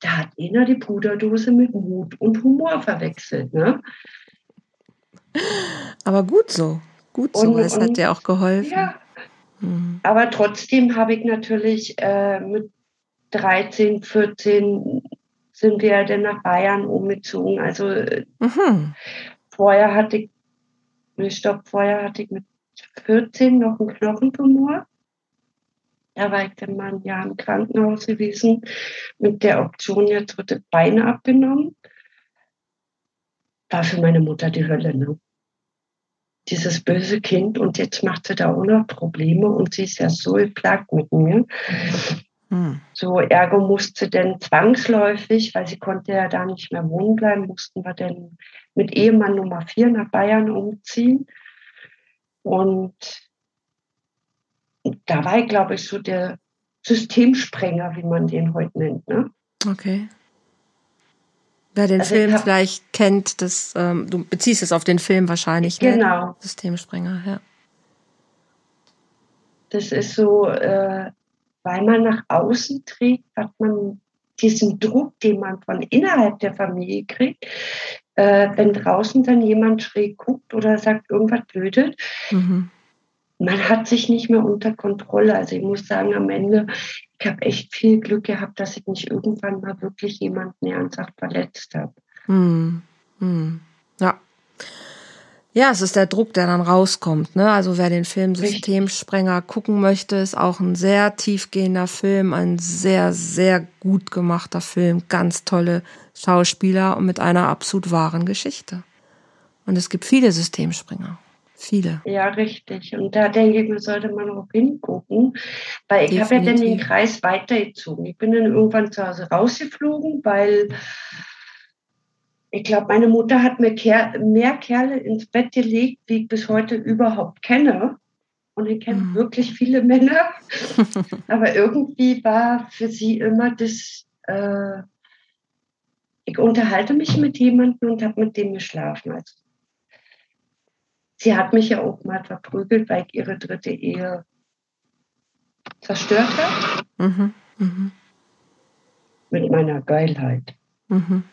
da hat einer die Puderdose mit Mut und Humor verwechselt. Ne?
Aber gut so, gut so, und, es hat dir auch geholfen. Ja,
mhm. aber trotzdem habe ich natürlich äh, mit 13, 14 sind wir dann nach Bayern umgezogen. Also mhm. vorher hatte ich, ich stopp, vorher hatte ich mit 14 noch einen Knochentumor. Da war ich dann mal ein Jahr im Krankenhaus gewesen mit der Option, jetzt wird das Bein abgenommen. War für meine Mutter die Hölle, ne? Dieses böse Kind und jetzt macht sie da auch noch Probleme und sie ist ja so geplagt mit mir. Hm. So, ergo musste denn zwangsläufig, weil sie konnte ja da nicht mehr wohnen bleiben, mussten wir dann mit Ehemann Nummer vier nach Bayern umziehen. Und da war ich, glaube ich, so der Systemsprenger, wie man den heute nennt. Ne?
Okay. Wer den also Film hab, vielleicht kennt, das, ähm, du beziehst es auf den Film wahrscheinlich.
Ne? Genau. Ne?
Systemsprenger, ja.
Das ist so, äh, weil man nach außen trägt, hat man diesen Druck, den man von innerhalb der Familie kriegt, äh, wenn draußen dann jemand schräg guckt oder sagt irgendwas blödet, mhm man hat sich nicht mehr unter Kontrolle. Also ich muss sagen, am Ende, ich habe echt viel Glück gehabt, dass ich nicht irgendwann mal wirklich jemanden ernsthaft verletzt habe. Hm.
Hm. Ja. Ja, es ist der Druck, der dann rauskommt. Ne? Also wer den Film Systemsprenger gucken möchte, ist auch ein sehr tiefgehender Film, ein sehr, sehr gut gemachter Film, ganz tolle Schauspieler und mit einer absolut wahren Geschichte. Und es gibt viele Systemspringer. Viele.
Ja, richtig. Und da denke ich mir, sollte man auch hingucken, weil ich habe ja dann den Kreis weitergezogen. Ich bin dann irgendwann zu Hause rausgeflogen, weil ich glaube, meine Mutter hat mir mehr Kerle ins Bett gelegt, wie ich bis heute überhaupt kenne. Und ich kenne mhm. wirklich viele Männer. Aber irgendwie war für sie immer das, äh, ich unterhalte mich mit jemandem und habe mit dem geschlafen. Also Sie hat mich ja auch mal verprügelt, weil ich ihre dritte Ehe zerstört habe. Mhm, mh. Mit meiner Geilheit. Mhm.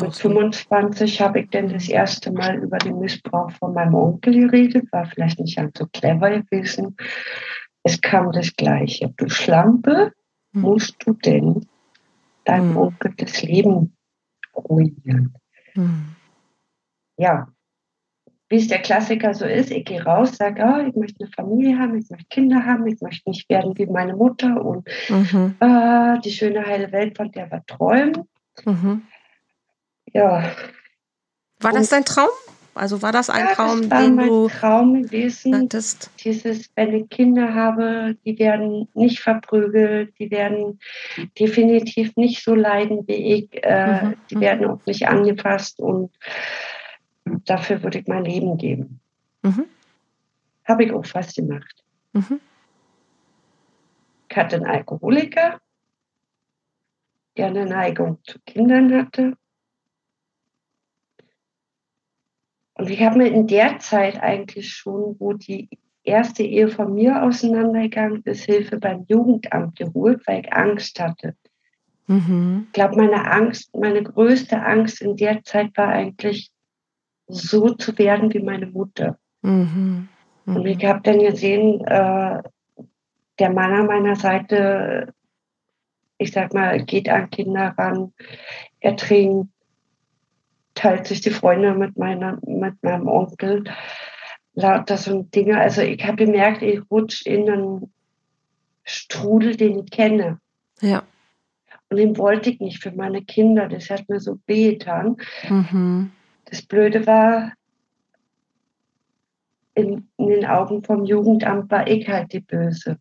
Mit 25 habe ich dann das erste Mal über den Missbrauch von meinem Onkel geredet, war vielleicht nicht ganz so clever gewesen. Es kam das Gleiche. Du Schlampe, mhm. musst du denn deinem mhm. Onkel das Leben ruinieren? Mhm. Ja, wie es der Klassiker so ist, ich gehe raus, sage, oh, ich möchte eine Familie haben, ich möchte Kinder haben, ich möchte nicht werden wie meine Mutter und mhm. äh, die schöne heile Welt, von der wir träumen. Mhm. Ja.
War das dein Traum? Also war das ein
ja,
Traum,
das war den mein du Traum gewesen? Hattest? Dieses, wenn ich Kinder habe, die werden nicht verprügelt, die werden definitiv nicht so leiden wie ich, äh, mhm. die werden auch nicht angefasst und dafür würde ich mein Leben geben. Mhm. Habe ich auch fast gemacht. Mhm. Ich hatte einen Alkoholiker, der eine Neigung zu Kindern hatte. Und ich habe mir in der Zeit eigentlich schon, wo die erste Ehe von mir auseinandergegangen ist, Hilfe beim Jugendamt geholt, weil ich Angst hatte. Mhm. Ich glaube, meine Angst, meine größte Angst in der Zeit war eigentlich, so zu werden wie meine Mutter. Mhm. Mhm. Und ich habe dann gesehen, äh, der Mann an meiner Seite, ich sag mal, geht an Kinder ran, er trinkt, teilt sich die Freunde mit, meiner, mit meinem Onkel, lauter so Dinge. Also ich habe gemerkt, ich rutsche in einen Strudel, den ich kenne.
Ja.
Und den wollte ich nicht für meine Kinder. Das hat mir so wehgetan. Mhm. Das Blöde war, in, in, den Augen vom Jugendamt war ich halt die Böse,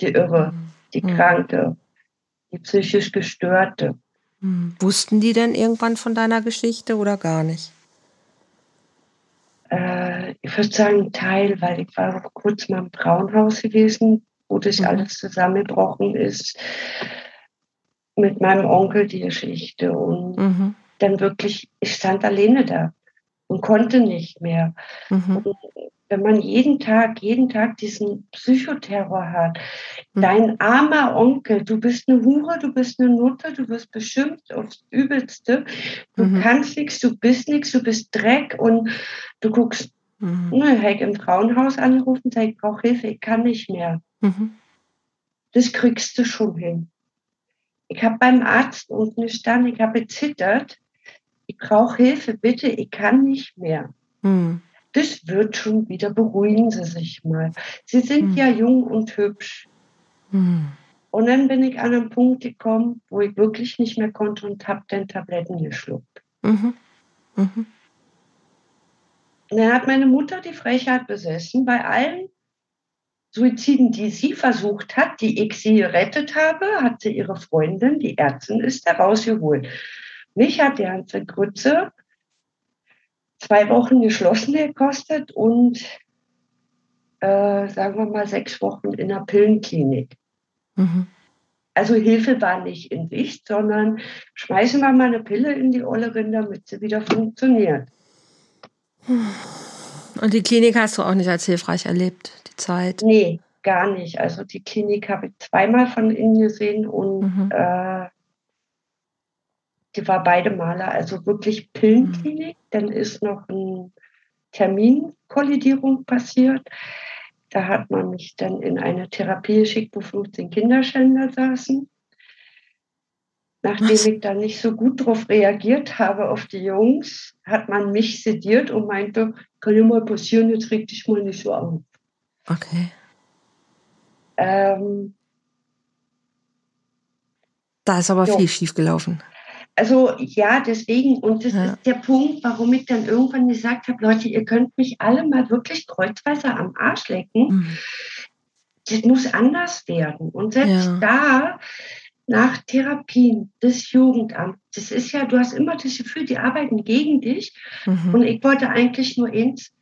die Irre, die mhm. Kranke, die psychisch Gestörte.
Mhm. Wussten die denn irgendwann von deiner Geschichte oder gar nicht?
Äh, ich würde sagen, ein Teil, weil ich war kurz mal im Frauenhaus gewesen, wo das mhm. alles zusammengebrochen ist. Mit meinem Onkel die Geschichte. Und mhm dann wirklich, ich stand alleine da und konnte nicht mehr. Mhm. Wenn man jeden Tag, jeden Tag diesen Psychoterror hat. Mhm. Dein armer Onkel, du bist eine Hure, du bist eine Nutte, du wirst beschimpft aufs Übelste. Du mhm. kannst nichts, du bist nichts, du bist Dreck und du guckst, mhm. ne, im Frauenhaus angerufen, sag, ich brauche Hilfe, ich kann nicht mehr. Mhm. Das kriegst du schon hin. Ich habe beim Arzt unten gestanden, ich habe gezittert. Ich brauche Hilfe, bitte, ich kann nicht mehr. Mhm das wird schon wieder, beruhigen Sie sich mal. Sie sind mhm. ja jung und hübsch. Mhm. Und dann bin ich an einen Punkt gekommen, wo ich wirklich nicht mehr konnte und habe dann Tabletten geschluckt. Mhm. Mhm. Und dann hat meine Mutter die Frechheit besessen, bei allen Suiziden, die sie versucht hat, die ich sie gerettet habe, hat sie ihre Freundin, die Ärztin ist, da rausgeholt. Mich hat die ganze Grütze zwei Wochen geschlossen gekostet und äh, sagen wir mal sechs Wochen in der Pillenklinik. Mhm. Also Hilfe war nicht in Sicht, sondern schmeißen wir mal eine Pille in die Olle damit sie wieder funktioniert.
Und die Klinik hast du auch nicht als hilfreich erlebt, die Zeit?
Nee, gar nicht. Also die Klinik habe ich zweimal von innen gesehen und mhm. äh, die war beide Maler, also wirklich Pillenklinik. Mhm. Dann ist noch eine Terminkollidierung passiert. Da hat man mich dann in eine Therapie geschickt, wo 15 Kinderschänder saßen. Nachdem Was? ich da nicht so gut drauf reagiert habe auf die Jungs, hat man mich sediert und meinte, kann ja mal passieren, jetzt reg dich mal nicht so auf.
Okay. Ähm, da ist aber jo. viel schief gelaufen.
Also ja, deswegen, und das ja. ist der Punkt, warum ich dann irgendwann gesagt habe, Leute, ihr könnt mich alle mal wirklich kreuzweise am Arsch lecken. Mhm. Das muss anders werden. Und selbst ja. da, nach Therapien, das Jugendamt, das ist ja, du hast immer das Gefühl, die arbeiten gegen dich. Mhm. Und ich wollte eigentlich nur eins,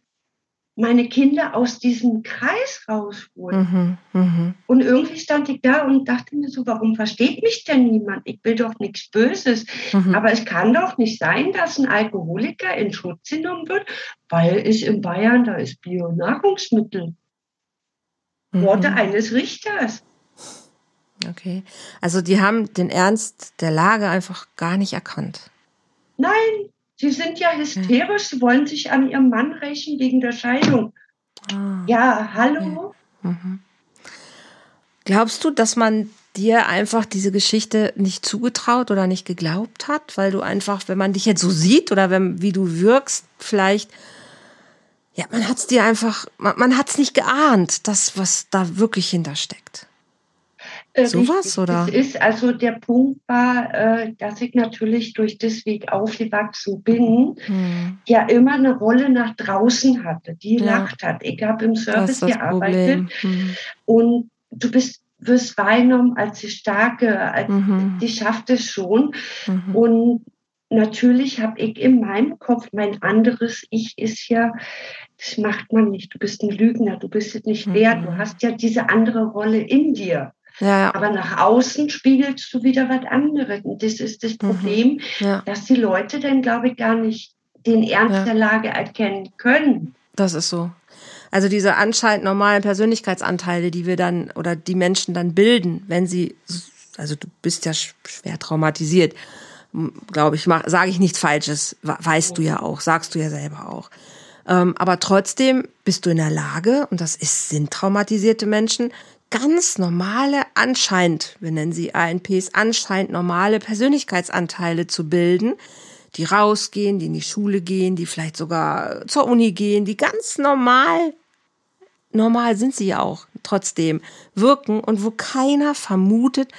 meine Kinder aus diesem Kreis rausholen. Mhm, mh. Und irgendwie stand ich da und dachte mir so, warum versteht mich denn niemand? Ich will doch nichts Böses. Mhm. Aber es kann doch nicht sein, dass ein Alkoholiker in Schutz genommen wird, weil es in Bayern, da ist Bio-Nahrungsmittel. Mhm. Worte eines Richters.
Okay. Also die haben den Ernst der Lage einfach gar nicht erkannt.
Nein, Sie sind ja hysterisch, sie wollen sich an ihrem Mann rächen wegen der Scheidung. Ah. Ja, hallo? Mhm.
Glaubst du, dass man dir einfach diese Geschichte nicht zugetraut oder nicht geglaubt hat, weil du einfach, wenn man dich jetzt so sieht oder wenn, wie du wirkst, vielleicht, ja, man hat es dir einfach, man, man hat es nicht geahnt, das, was da wirklich hintersteckt.
Äh, Sowas, oder? Das ist also der Punkt war, äh, dass ich natürlich durch das Weg aufgewachsen bin, hm. ja immer eine Rolle nach draußen hatte, die ja. lacht hat. Ich habe im Service gearbeitet hm. und du bist wirst wahrgenommen als die Starke, als mhm. die schafft es schon. Mhm. Und natürlich habe ich in meinem Kopf mein anderes Ich ist ja, das macht man nicht. Du bist ein Lügner, du bist es nicht mhm. wert. Du hast ja diese andere Rolle in dir. Ja, ja. Aber nach außen spiegelst du wieder was anderes. Und das ist das mhm. Problem, mhm. ja. dass die Leute dann, glaube ich, gar nicht den Ernst der Lage erkennen können.
Das ist so. Also diese anscheinend normalen Persönlichkeitsanteile, die wir dann oder die Menschen dann bilden, wenn sie, also du bist ja schwer traumatisiert, glaube ich, sage ich nichts Falsches, weißt du ja auch, sagst du ja selber auch. Ähm, aber trotzdem bist du in der Lage, und das ist, sind traumatisierte Menschen, ganz normale, anscheinend, wir nennen sie ANPs, anscheinend normale Persönlichkeitsanteile zu bilden, die rausgehen, die in die Schule gehen, die vielleicht sogar zur Uni gehen, die ganz normal, normal sind sie ja auch trotzdem, wirken und wo keiner vermutet,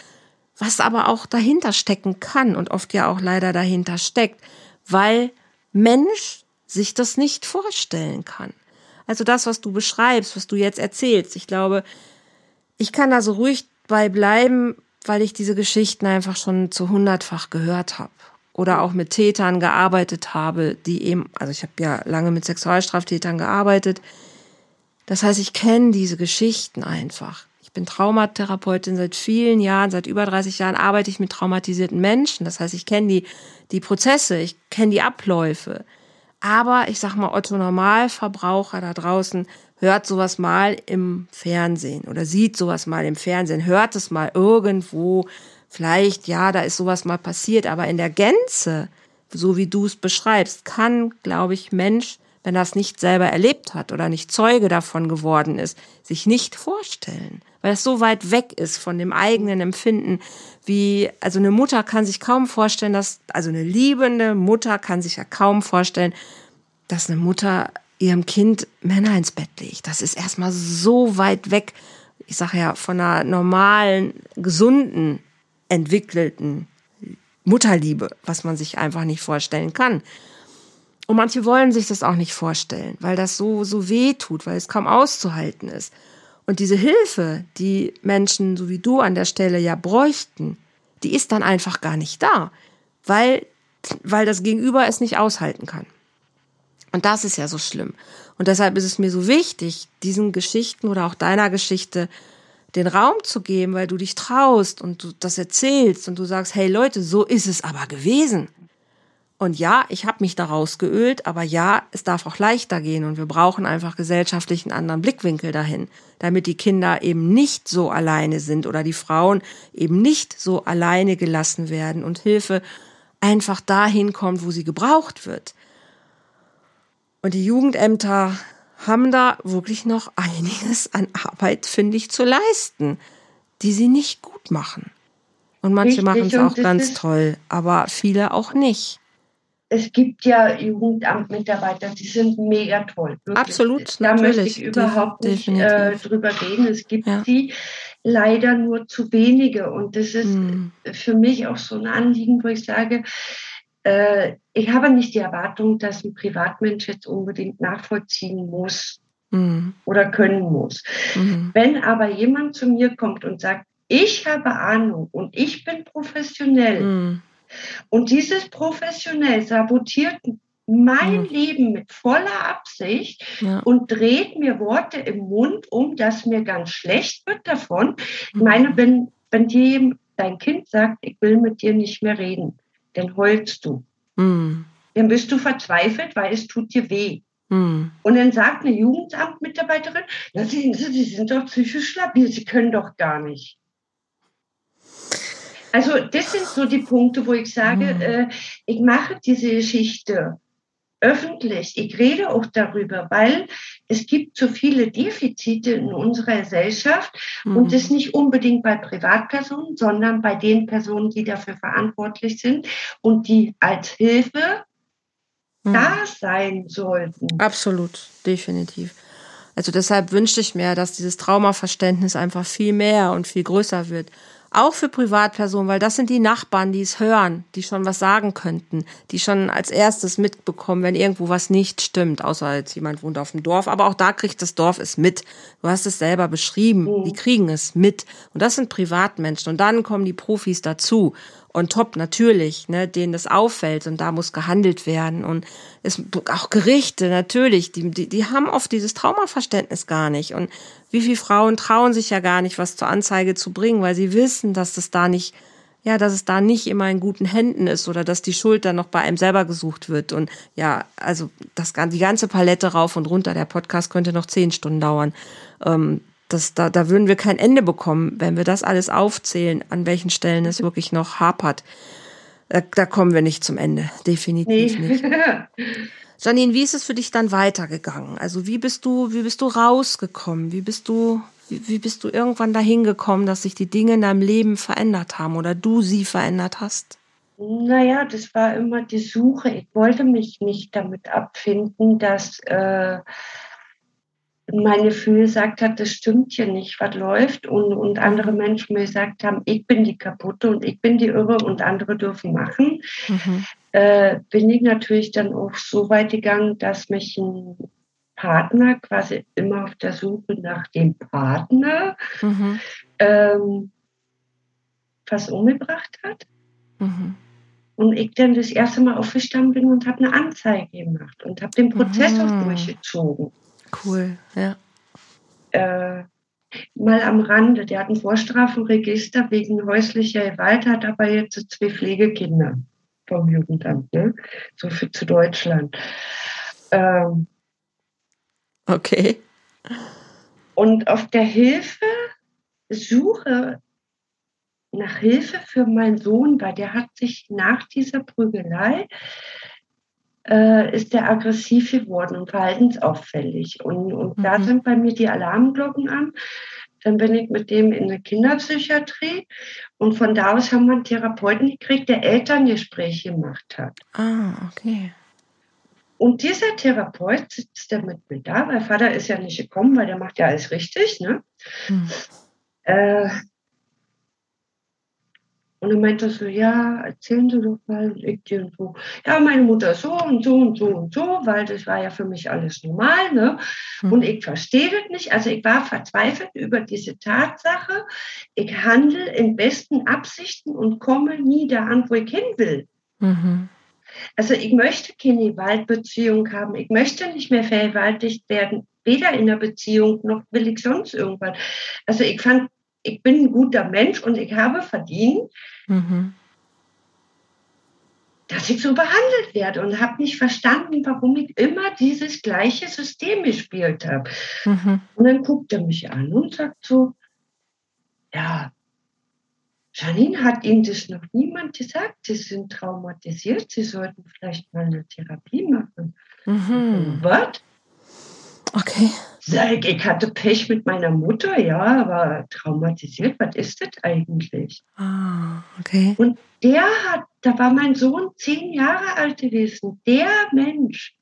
was aber auch dahinter stecken kann und oft ja auch leider dahinter steckt, weil Mensch sich das nicht vorstellen kann. Also das, was du beschreibst, was du jetzt erzählst, ich glaube, ich kann da so ruhig bei bleiben, weil ich diese Geschichten einfach schon zu hundertfach gehört habe. Oder auch mit Tätern gearbeitet habe, die eben, also ich habe ja lange mit Sexualstraftätern gearbeitet. Das heißt, ich kenne diese Geschichten einfach. Ich bin Traumatherapeutin seit vielen Jahren, seit über 30 Jahren arbeite ich mit traumatisierten Menschen. Das heißt, ich kenne die, die Prozesse, ich kenne die Abläufe. Aber ich sag mal, Otto Normalverbraucher da draußen hört sowas mal im Fernsehen oder sieht sowas mal im Fernsehen, hört es mal irgendwo. Vielleicht, ja, da ist sowas mal passiert, aber in der Gänze, so wie du es beschreibst, kann, glaube ich, Mensch, wenn es nicht selber erlebt hat oder nicht Zeuge davon geworden ist, sich nicht vorstellen, weil es so weit weg ist von dem eigenen Empfinden, wie, also eine Mutter kann sich kaum vorstellen, dass, also eine liebende Mutter kann sich ja kaum vorstellen, dass eine Mutter ihrem Kind Männer ins Bett legt. Das ist erstmal so weit weg, ich sage ja, von einer normalen, gesunden, entwickelten Mutterliebe, was man sich einfach nicht vorstellen kann. Und manche wollen sich das auch nicht vorstellen, weil das so, so weh tut, weil es kaum auszuhalten ist. Und diese Hilfe, die Menschen, so wie du an der Stelle ja bräuchten, die ist dann einfach gar nicht da, weil, weil das Gegenüber es nicht aushalten kann. Und das ist ja so schlimm. Und deshalb ist es mir so wichtig, diesen Geschichten oder auch deiner Geschichte den Raum zu geben, weil du dich traust und du das erzählst und du sagst, hey Leute, so ist es aber gewesen. Und ja, ich habe mich daraus geölt, aber ja, es darf auch leichter gehen und wir brauchen einfach gesellschaftlich einen anderen Blickwinkel dahin, damit die Kinder eben nicht so alleine sind oder die Frauen eben nicht so alleine gelassen werden und Hilfe einfach dahin kommt, wo sie gebraucht wird. Und die Jugendämter haben da wirklich noch einiges an Arbeit, finde ich, zu leisten, die sie nicht gut machen. Und manche machen es auch ganz toll, aber viele auch nicht
es gibt ja Jugendamtmitarbeiter, die sind mega toll.
Wirklich. Absolut,
da natürlich. möchte ich überhaupt nicht äh, drüber reden. Es gibt ja. sie leider nur zu wenige. Und das ist hm. für mich auch so ein Anliegen, wo ich sage, äh, ich habe nicht die Erwartung, dass ein Privatmensch jetzt unbedingt nachvollziehen muss hm. oder können muss. Hm. Wenn aber jemand zu mir kommt und sagt, ich habe Ahnung und ich bin professionell, hm. Und dieses professionell sabotiert mein mhm. Leben mit voller Absicht ja. und dreht mir Worte im Mund um, dass mir ganz schlecht wird davon. Ich mhm. meine, wenn, wenn dir dein Kind sagt, ich will mit dir nicht mehr reden, dann heulst du. Mhm. Dann bist du verzweifelt, weil es tut dir weh. Mhm. Und dann sagt eine Jugendamtmitarbeiterin, na sehen Sie, Sie sind doch psychisch labil, Sie können doch gar nicht. Also das sind so die Punkte, wo ich sage, mhm. äh, ich mache diese Geschichte öffentlich. Ich rede auch darüber, weil es gibt so viele Defizite in unserer Gesellschaft mhm. und das nicht unbedingt bei Privatpersonen, sondern bei den Personen, die dafür verantwortlich sind und die als Hilfe mhm. da sein sollten.
Absolut, definitiv. Also deshalb wünschte ich mir, dass dieses Traumaverständnis einfach viel mehr und viel größer wird. Auch für Privatpersonen, weil das sind die Nachbarn, die es hören, die schon was sagen könnten, die schon als erstes mitbekommen, wenn irgendwo was nicht stimmt, außer jetzt jemand wohnt auf dem Dorf. Aber auch da kriegt das Dorf es mit. Du hast es selber beschrieben. Mhm. Die kriegen es mit. Und das sind Privatmenschen. Und dann kommen die Profis dazu on top natürlich, ne, denen das auffällt und da muss gehandelt werden und es, auch Gerichte natürlich, die, die, die haben oft dieses Traumaverständnis gar nicht und wie viele Frauen trauen sich ja gar nicht, was zur Anzeige zu bringen, weil sie wissen, dass das da nicht, ja, dass es da nicht immer in guten Händen ist oder dass die Schuld dann noch bei einem selber gesucht wird und ja, also das die ganze Palette rauf und runter. Der Podcast könnte noch zehn Stunden dauern. Ähm, das, da, da würden wir kein Ende bekommen, wenn wir das alles aufzählen, an welchen Stellen es wirklich noch hapert. Da, da kommen wir nicht zum Ende, definitiv nee. nicht. Janine, wie ist es für dich dann weitergegangen? Also wie bist du, wie bist du rausgekommen? Wie bist du, wie, wie bist du irgendwann dahin gekommen, dass sich die Dinge in deinem Leben verändert haben oder du sie verändert hast?
Naja, das war immer die Suche. Ich wollte mich nicht damit abfinden, dass äh, mein Gefühl gesagt hat, das stimmt hier nicht, was läuft und, und andere Menschen mir gesagt haben, ich bin die kaputte und ich bin die irre und andere dürfen machen, mhm. äh, bin ich natürlich dann auch so weit gegangen, dass mich ein Partner quasi immer auf der Suche nach dem Partner mhm. ähm, was umgebracht hat. Mhm. Und ich dann das erste Mal aufgestanden bin und habe eine Anzeige gemacht und habe den Prozess auch mhm. durchgezogen.
Cool, ja.
Äh, mal am Rande, der hat ein Vorstrafenregister wegen häuslicher Gewalt, hat aber jetzt zwei Pflegekinder vom Jugendamt, ne? so für zu Deutschland. Ähm,
okay.
Und auf der Hilfe suche nach Hilfe für meinen Sohn, weil der hat sich nach dieser Prügelei äh, ist der aggressiv geworden und verhaltensauffällig. Und, und mhm. da sind bei mir die Alarmglocken an. Dann bin ich mit dem in der Kinderpsychiatrie und von da aus haben wir einen Therapeuten gekriegt, der Elterngespräche gemacht hat.
Ah, okay.
Und dieser Therapeut sitzt da mit mir da, weil Vater ist ja nicht gekommen, weil der macht ja alles richtig. Ne? Hm. Äh, und dann meinte er so, ja, erzählen Sie doch mal, ich dir so. Ja, meine Mutter so und so und so und so, weil das war ja für mich alles normal, ne? Mhm. Und ich verstehe das nicht. Also ich war verzweifelt über diese Tatsache. Ich handle in besten Absichten und komme nie da an, wo ich hin will. Mhm. Also ich möchte keine Waldbeziehung haben. Ich möchte nicht mehr vergewaltigt werden, weder in der Beziehung noch will ich sonst irgendwas. Also ich fand ich bin ein guter Mensch und ich habe verdient, mhm. dass ich so behandelt werde und habe nicht verstanden, warum ich immer dieses gleiche System gespielt habe. Mhm. Und dann guckt er mich an und sagt so, ja, Janine, hat Ihnen das noch niemand gesagt? Sie sind traumatisiert, Sie sollten vielleicht mal eine Therapie machen. Mhm. Was?
Okay.
Sag, ich hatte Pech mit meiner Mutter, ja, aber traumatisiert, was ist das eigentlich?
Ah, okay.
Und der hat, da war mein Sohn zehn Jahre alt gewesen, der Mensch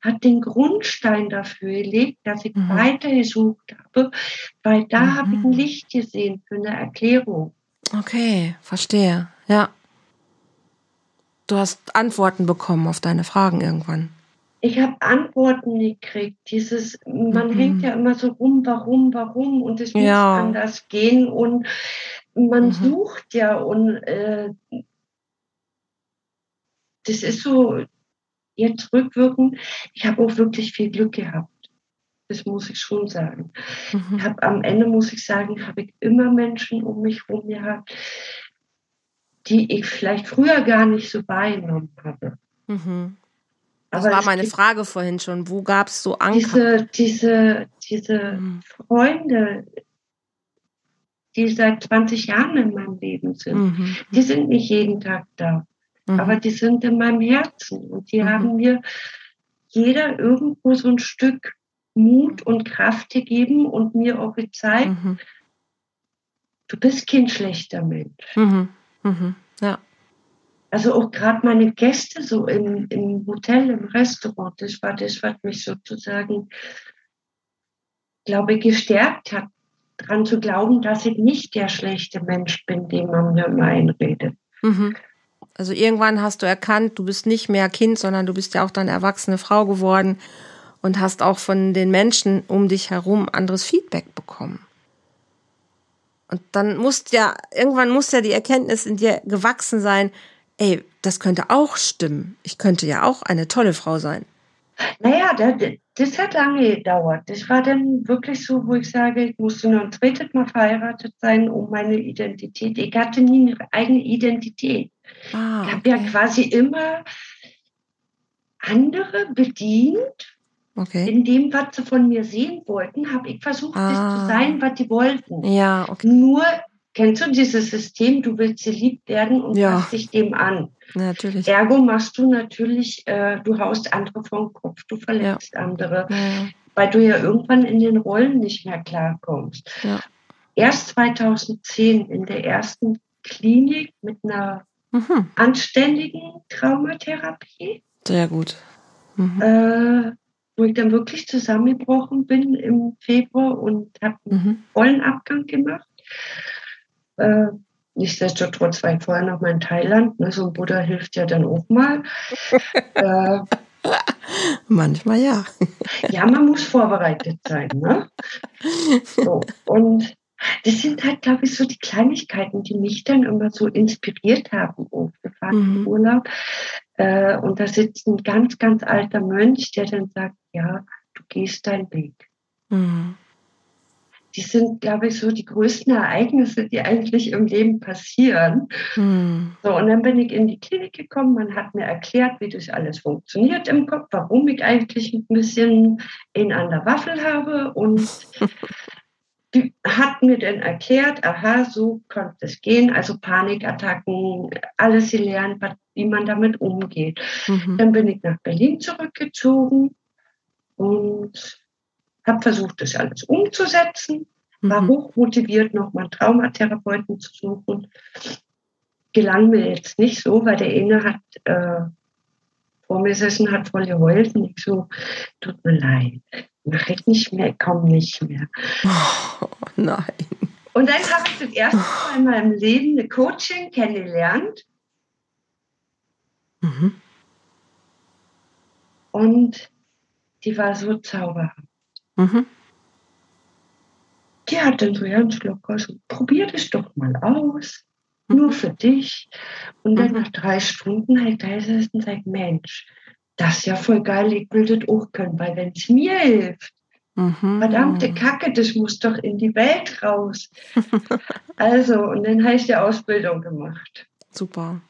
hat den Grundstein dafür gelegt, dass ich mhm. weitergesucht habe, weil da mhm. habe ich ein Licht gesehen für eine Erklärung.
Okay, verstehe. Ja. Du hast Antworten bekommen auf deine Fragen irgendwann
ich habe Antworten gekriegt. Dieses, man mhm. hängt ja immer so rum, warum, warum und es muss ja. anders gehen und man mhm. sucht ja und äh, das ist so jetzt rückwirkend. Ich habe auch wirklich viel Glück gehabt. Das muss ich schon sagen. Mhm. Ich hab, am Ende muss ich sagen, habe ich immer Menschen um mich herum gehabt, die ich vielleicht früher gar nicht so wahrgenommen habe.
Mhm. Das war meine Frage vorhin schon. Wo gab es so Anker?
Diese, diese, diese mhm. Freunde, die seit 20 Jahren in meinem Leben sind, mhm. die sind nicht jeden Tag da. Mhm. Aber die sind in meinem Herzen und die mhm. haben mir jeder irgendwo so ein Stück Mut und Kraft gegeben und mir auch gezeigt, mhm. du bist kein schlechter Mensch.
Mhm. Ja
also auch gerade meine Gäste so im, im Hotel, im Restaurant, das war das, was mich sozusagen, glaube ich, gestärkt hat, daran zu glauben, dass ich nicht der schlechte Mensch bin, den man mir immer einredet.
Mhm. Also irgendwann hast du erkannt, du bist nicht mehr Kind, sondern du bist ja auch dann erwachsene Frau geworden und hast auch von den Menschen um dich herum anderes Feedback bekommen. Und dann muss ja, irgendwann muss ja die Erkenntnis in dir gewachsen sein, ey, das könnte auch stimmen. Ich könnte ja auch eine tolle Frau sein.
Naja, das, hat lange gedauert. Das war dann wirklich so, wo ich sage, ich musste noch ein zweites Mal verheiratet sein, um meine Identität. Ich hatte nie eine eigene Identität. Ah, ich habe ja quasi immer andere bedient.
Okay.
In dem, was sie von mir sehen wollten, habe ich versucht, ah. das zu sein, was sie wollten.
Ja, okay.
Nur Kennst du dieses System, du willst geliebt werden und ja. passt dich dem an?
Natürlich.
Ergo machst du natürlich, äh, du haust andere vom Kopf, du verletzt ja. andere, ja. weil du ja irgendwann in den Rollen nicht mehr klarkommst.
Ja.
Erst 2010 in der ersten Klinik mit einer mhm. anständigen Traumatherapie.
Sehr gut.
Mhm. Äh, wo ich dann wirklich zusammengebrochen bin im Februar und habe einen mhm. vollen Abgang gemacht. Äh, nichtsdestotrotz war ich vorher noch mal in Thailand. Ne? So ein Buddha hilft ja dann auch mal.
äh, Manchmal ja.
ja, man muss vorbereitet sein. Ne? So, und das sind halt, glaube ich, so die Kleinigkeiten, die mich dann immer so inspiriert haben. Oh, wir fahren mhm. Urlaub äh, und da sitzt ein ganz, ganz alter Mönch, der dann sagt, ja, du gehst deinen Weg. Mhm. Die sind, glaube ich, so die größten Ereignisse, die eigentlich im Leben passieren. Hm. So, und dann bin ich in die Klinik gekommen. Man hat mir erklärt, wie das alles funktioniert im Kopf, warum ich eigentlich ein bisschen in an der Waffel habe. Und die hat mir dann erklärt, aha, so konnte es gehen. Also Panikattacken, alles gelernt, wie man damit umgeht. Mhm. Dann bin ich nach Berlin zurückgezogen und habe versucht, das alles umzusetzen, war mhm. hochmotiviert, nochmal Traumatherapeuten zu suchen. Gelang mir jetzt nicht so, weil der eine hat äh, vor mir gesessen, hat voll geheult und ich so, tut mir leid, mache ich nicht mehr, ich komme nicht mehr.
Oh, nein.
Und dann habe ich das erste Mal in meinem Leben eine Coaching kennengelernt. Mhm. Und die war so zauberhaft. Mhm. Die hat dann so ganz locker so, probier das doch mal aus. Mhm. Nur für dich. Und dann mhm. nach drei Stunden halt da ist und sagt, Mensch, das ist ja voll geil, ich will das auch können, weil wenn es mir hilft, Mhm. Verdammte Kacke, das muss doch in die Welt raus. also, und dann habe ich die Ausbildung gemacht.
Super.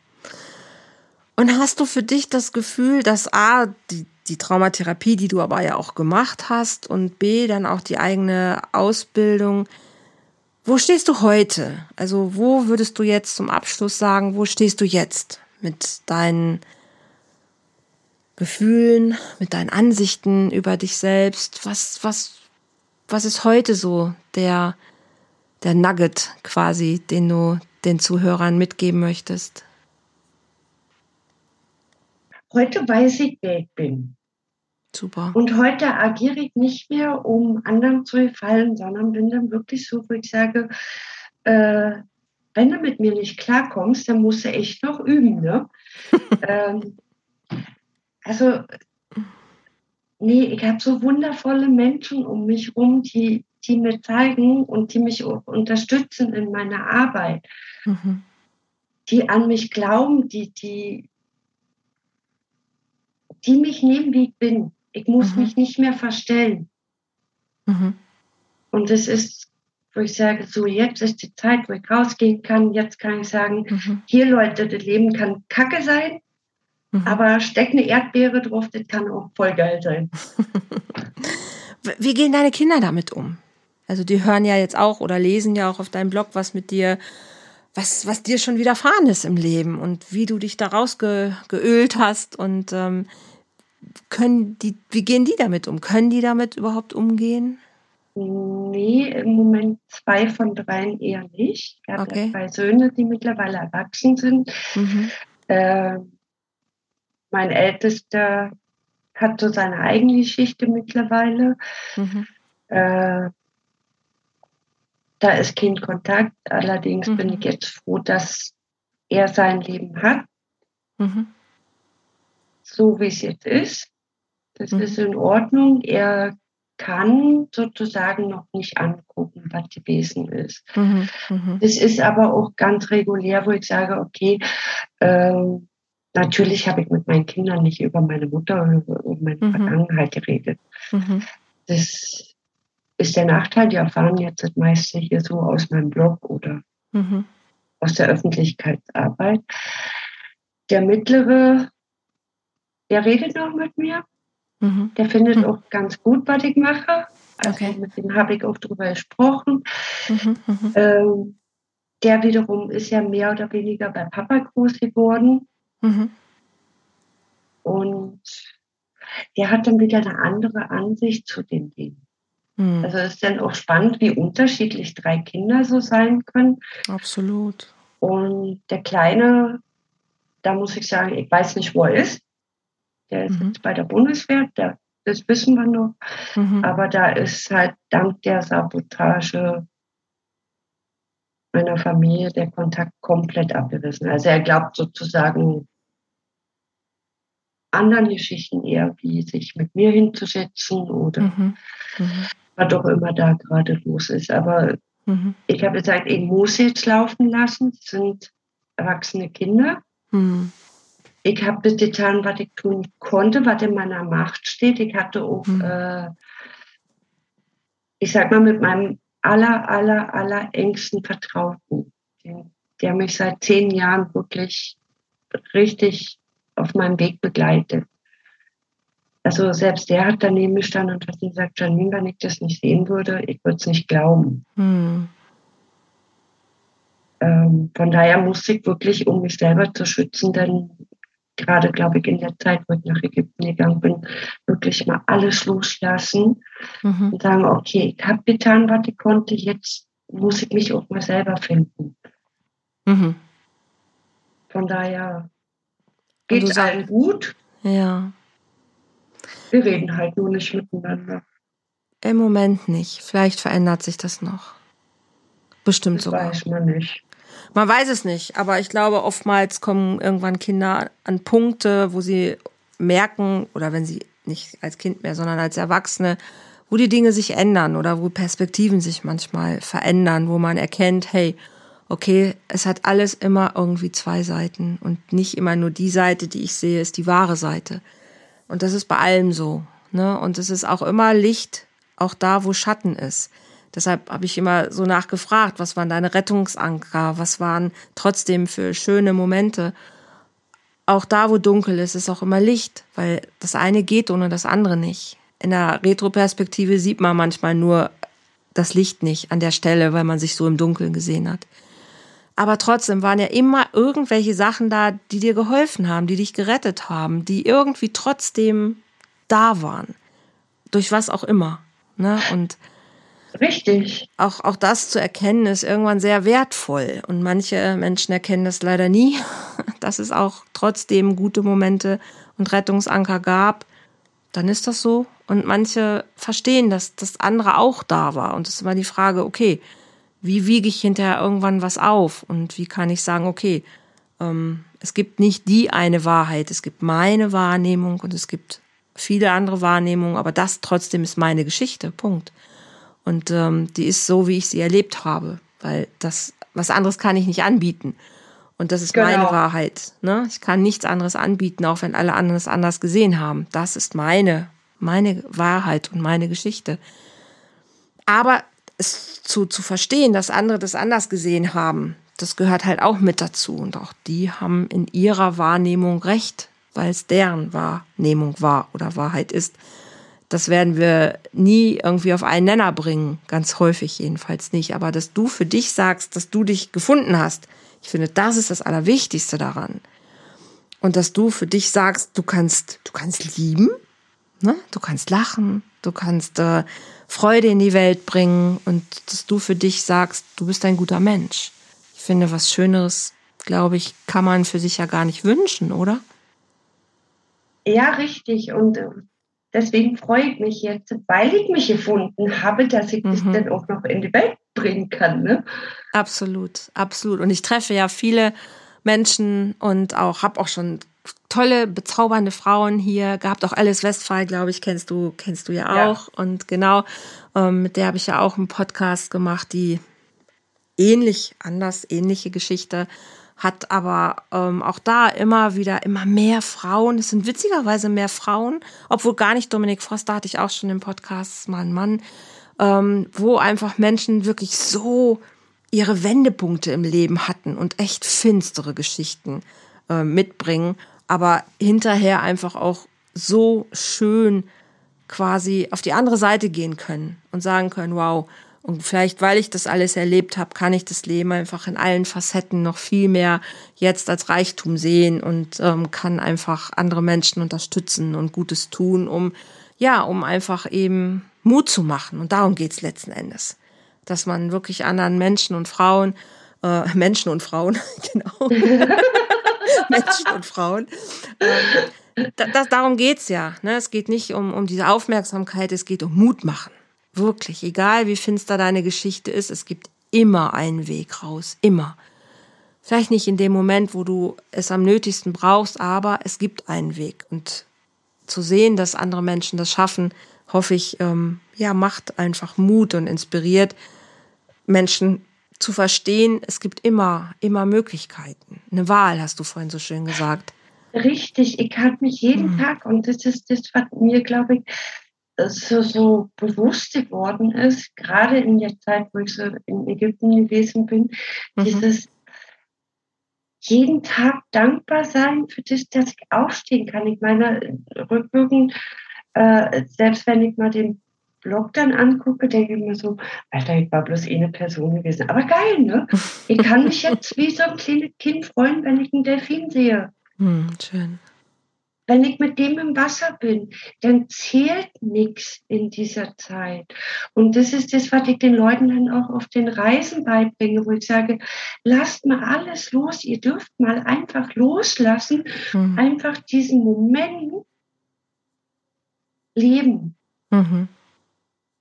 Und hast du für dich das Gefühl, dass A, die, die Traumatherapie, die du aber ja auch gemacht hast, und B, dann auch die eigene Ausbildung. Wo stehst du heute? Also wo würdest du jetzt zum Abschluss sagen, wo stehst du jetzt mit deinen Gefühlen, mit deinen Ansichten über dich selbst? Was, was, was ist heute so der, der Nugget quasi, den du den Zuhörern mitgeben möchtest?
Heute weiß ich, wer ich bin.
Super.
Und heute agiere ich nicht mehr, um anderen zu gefallen, sondern bin dann wirklich so, wo ich sage, äh, wenn du mit mir nicht klarkommst, dann musst du echt noch üben. Ne? ähm, also, nee, ich habe so wundervolle Menschen um mich herum, die, die mir zeigen und die mich unterstützen in meiner Arbeit, mhm. die an mich glauben, die, die, die mich nehmen, wie ich bin. Ich muss mhm. mich nicht mehr verstellen. Mhm. Und es ist, wo ich sage, so jetzt ist die Zeit, wo ich rausgehen kann. Jetzt kann ich sagen, mhm. hier Leute, das Leben kann Kacke sein, mhm. aber steck eine Erdbeere drauf, das kann auch voll geil sein.
Wie gehen deine Kinder damit um? Also die hören ja jetzt auch oder lesen ja auch auf deinem Blog, was mit dir, was, was dir schon widerfahren ist im Leben und wie du dich daraus ge, geölt hast und ähm, können die, wie gehen die damit um? Können die damit überhaupt umgehen?
Nee, im Moment zwei von dreien eher nicht. Ich habe okay. zwei Söhne, die mittlerweile erwachsen sind. Mhm. Äh, mein Ältester hat so seine eigene Geschichte mittlerweile. Mhm. Äh, da ist kein Kontakt. Allerdings mhm. bin ich jetzt froh, dass er sein Leben hat. So wie es jetzt ist. Das mhm. ist in Ordnung. Er kann sozusagen noch nicht angucken, was gewesen ist. Mhm. Mhm. Das ist aber auch ganz regulär, wo ich sage, okay, ähm, natürlich habe ich mit meinen Kindern nicht über meine Mutter oder über meine mhm. Vergangenheit geredet. Mhm. Das ist der Nachteil, die erfahren jetzt das meiste hier so aus meinem Blog oder mhm. aus der Öffentlichkeitsarbeit. Der mittlere der redet noch mit mir. Mhm. Der findet mhm. auch ganz gut, was ich mache. Also okay. mit dem habe ich auch drüber gesprochen. Mhm, mhm. Ähm, der wiederum ist ja mehr oder weniger bei Papa groß geworden. Mhm. Und der hat dann wieder eine andere Ansicht zu den Dingen. Mhm. Also es ist dann auch spannend, wie unterschiedlich drei Kinder so sein können.
Absolut.
Und der Kleine, da muss ich sagen, ich weiß nicht, wo er ist. Der ist mhm. jetzt bei der Bundeswehr, der, das wissen wir noch. Mhm. Aber da ist halt dank der Sabotage meiner Familie der Kontakt komplett abgerissen. Also er glaubt sozusagen anderen Geschichten eher, wie sich mit mir hinzusetzen oder mhm. Mhm. was auch immer da gerade los ist. Aber mhm. ich habe gesagt, ich muss jetzt laufen lassen. Es sind erwachsene Kinder. Mhm ich habe das getan, was ich tun konnte, was in meiner Macht steht. Ich hatte auch, mhm. äh, ich sag mal, mit meinem aller, aller, aller engsten Vertrauten, der mich seit zehn Jahren wirklich richtig auf meinem Weg begleitet. Also selbst der hat daneben gestanden und hat gesagt, Janine, wenn ich das nicht sehen würde, ich würde es nicht glauben. Hm. Ähm, von daher musste ich wirklich, um mich selber zu schützen, denn gerade, glaube ich, in der Zeit, wo ich nach Ägypten gegangen bin, wirklich mal alles loslassen mhm. und sagen, okay, ich habe getan, was ich konnte, jetzt muss ich mich auch mal selber finden. Mhm. Von daher geht es allen gut.
Ja.
Wir reden halt nur nicht miteinander.
Im Moment nicht. Vielleicht verändert sich das noch. Bestimmt
das
sogar.
Weiß man nicht.
Man weiß es nicht, aber ich glaube, oftmals kommen irgendwann Kinder an Punkte, wo sie merken, oder wenn sie nicht als Kind mehr, sondern als Erwachsene, wo die Dinge sich ändern oder wo Perspektiven sich manchmal verändern, wo man erkennt, hey, okay, es hat alles immer irgendwie zwei Seiten und nicht immer nur die Seite, die ich sehe, ist die wahre Seite. Und das ist bei allem so. Ne? Und es ist auch immer Licht, auch da, wo Schatten ist. Deshalb habe ich immer so nachgefragt, was waren deine Rettungsanker, was waren trotzdem für schöne Momente. Auch da, wo dunkel ist, ist auch immer Licht, weil das eine geht ohne das andere nicht. In der Retroperspektive sieht man manchmal nur das Licht nicht an der Stelle, weil man sich so im Dunkeln gesehen hat. Aber trotzdem waren ja immer irgendwelche Sachen da, die dir geholfen haben, die dich gerettet haben, die irgendwie trotzdem da waren. Durch was auch immer. Ne? Und
Richtig.
Auch, auch das zu erkennen ist irgendwann sehr wertvoll. Und manche Menschen erkennen das leider nie, dass es auch trotzdem gute Momente und Rettungsanker gab. Dann ist das so. Und manche verstehen, dass das andere auch da war. Und es ist immer die Frage, okay, wie wiege ich hinterher irgendwann was auf? Und wie kann ich sagen, okay, ähm, es gibt nicht die eine Wahrheit, es gibt meine Wahrnehmung und es gibt viele andere Wahrnehmungen, aber das trotzdem ist meine Geschichte. Punkt. Und ähm, die ist so, wie ich sie erlebt habe, weil das, was anderes kann ich nicht anbieten. Und das ist genau. meine Wahrheit. Ne? Ich kann nichts anderes anbieten, auch wenn alle anderen es anders gesehen haben. Das ist meine, meine Wahrheit und meine Geschichte. Aber es zu, zu verstehen, dass andere das anders gesehen haben, das gehört halt auch mit dazu. Und auch die haben in ihrer Wahrnehmung recht, weil es deren Wahrnehmung war oder Wahrheit ist das werden wir nie irgendwie auf einen Nenner bringen, ganz häufig jedenfalls nicht. Aber dass du für dich sagst, dass du dich gefunden hast, ich finde, das ist das Allerwichtigste daran. Und dass du für dich sagst, du kannst, du kannst lieben, ne? du kannst lachen, du kannst äh, Freude in die Welt bringen und dass du für dich sagst, du bist ein guter Mensch. Ich finde, was Schöneres, glaube ich, kann man für sich ja gar nicht wünschen, oder?
Ja, richtig. Und äh, deswegen freue ich mich jetzt, weil ich mich gefunden habe, dass ich mhm. das dann auch noch in die Welt bringen kann. Ne?
Absolut, absolut. Und ich treffe ja viele Menschen und auch habe auch schon tolle, bezaubernde Frauen hier gehabt. Auch Alice Westphal, glaube ich, kennst du, kennst du ja auch. Ja. Und genau, ähm, mit der habe ich ja auch einen Podcast gemacht, die ähnlich, anders, ähnliche Geschichte hat aber ähm, auch da immer wieder immer mehr Frauen. Es sind witzigerweise mehr Frauen, obwohl gar nicht Dominik Frost, da hatte ich auch schon im Podcast mal einen Mann, ähm, wo einfach Menschen wirklich so ihre Wendepunkte im Leben hatten und echt finstere Geschichten äh, mitbringen, aber hinterher einfach auch so schön quasi auf die andere Seite gehen können und sagen können, wow, und vielleicht, weil ich das alles erlebt habe, kann ich das Leben einfach in allen Facetten noch viel mehr jetzt als Reichtum sehen und ähm, kann einfach andere Menschen unterstützen und Gutes tun, um ja, um einfach eben Mut zu machen. Und darum geht's letzten Endes. Dass man wirklich anderen Menschen und Frauen, äh, Menschen und Frauen, genau. Menschen und Frauen. Ähm, das, darum geht's ja. Ne? Es geht nicht um, um diese Aufmerksamkeit, es geht um Mut machen. Wirklich, egal wie finster deine Geschichte ist, es gibt immer einen Weg raus. Immer. Vielleicht nicht in dem Moment, wo du es am nötigsten brauchst, aber es gibt einen Weg. Und zu sehen, dass andere Menschen das schaffen, hoffe ich, ähm, ja, macht einfach Mut und inspiriert Menschen zu verstehen, es gibt immer, immer Möglichkeiten. Eine Wahl, hast du vorhin so schön gesagt.
Richtig, ich habe mich jeden mhm. Tag, und das ist das, was mir, glaube ich, so, so bewusst geworden ist, gerade in der Zeit, wo ich so in Ägypten gewesen bin, mhm. dieses jeden Tag dankbar sein für das, dass ich aufstehen kann. Ich meine, rückwirkend, äh, selbst wenn ich mal den Blog dann angucke, denke ich mir so, Alter, ich war bloß eine Person gewesen. Aber geil, ne? Ich kann mich jetzt wie so ein kleines Kind freuen, wenn ich einen Delfin sehe.
Hm, schön.
Wenn ich mit dem im Wasser bin, dann zählt nichts in dieser Zeit. Und das ist das, was ich den Leuten dann auch auf den Reisen beibringe, wo ich sage, lasst mal alles los. Ihr dürft mal einfach loslassen, mhm. einfach diesen Moment leben. Mhm.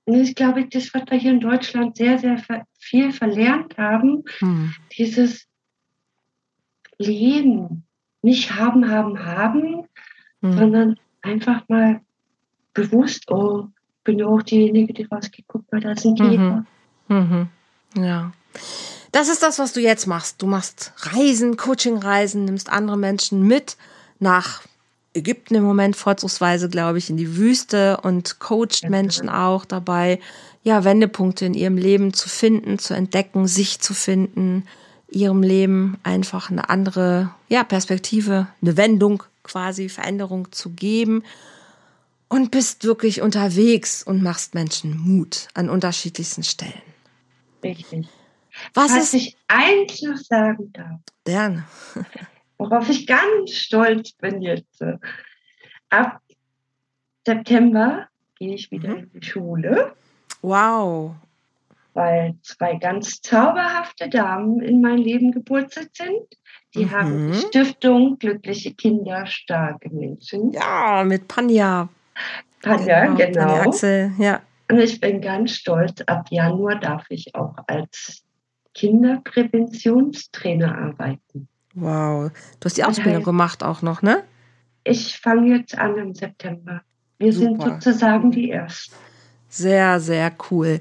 Und ich glaube, das, was wir hier in Deutschland sehr, sehr viel verlernt haben, mhm. dieses Leben. Nicht haben, haben, haben, mhm. sondern einfach mal bewusst, oh, bin ja auch diejenige, die rausgeguckt, weil da ein Käfer.
Mhm. mhm. Ja. Das ist das, was du jetzt machst. Du machst Reisen, Coaching-Reisen, nimmst andere Menschen mit nach Ägypten im Moment vorzugsweise, glaube ich, in die Wüste und coacht Menschen auch dabei, ja, Wendepunkte in ihrem Leben zu finden, zu entdecken, sich zu finden, ihrem Leben einfach eine andere, ja, Perspektive, eine Wendung quasi, Veränderung zu geben und bist wirklich unterwegs und machst Menschen Mut an unterschiedlichsten Stellen.
Richtig. Was, Was ist, ich eins noch sagen darf.
Gerne
worauf ich ganz stolz bin jetzt. Ab September gehe ich wieder mhm. in die Schule.
Wow.
Weil zwei ganz zauberhafte Damen in mein Leben geburtstag sind. Die mhm. haben die Stiftung Glückliche Kinder, starke Menschen.
Ja, mit Panja.
Panja, genau. genau. Panja
Axel, ja.
Und ich bin ganz stolz, ab Januar darf ich auch als Kinderpräventionstrainer arbeiten.
Wow. Du hast die Ausbildung heißt, gemacht auch noch, ne?
Ich fange jetzt an im September. Wir Super. sind sozusagen die Ersten.
Sehr, sehr cool.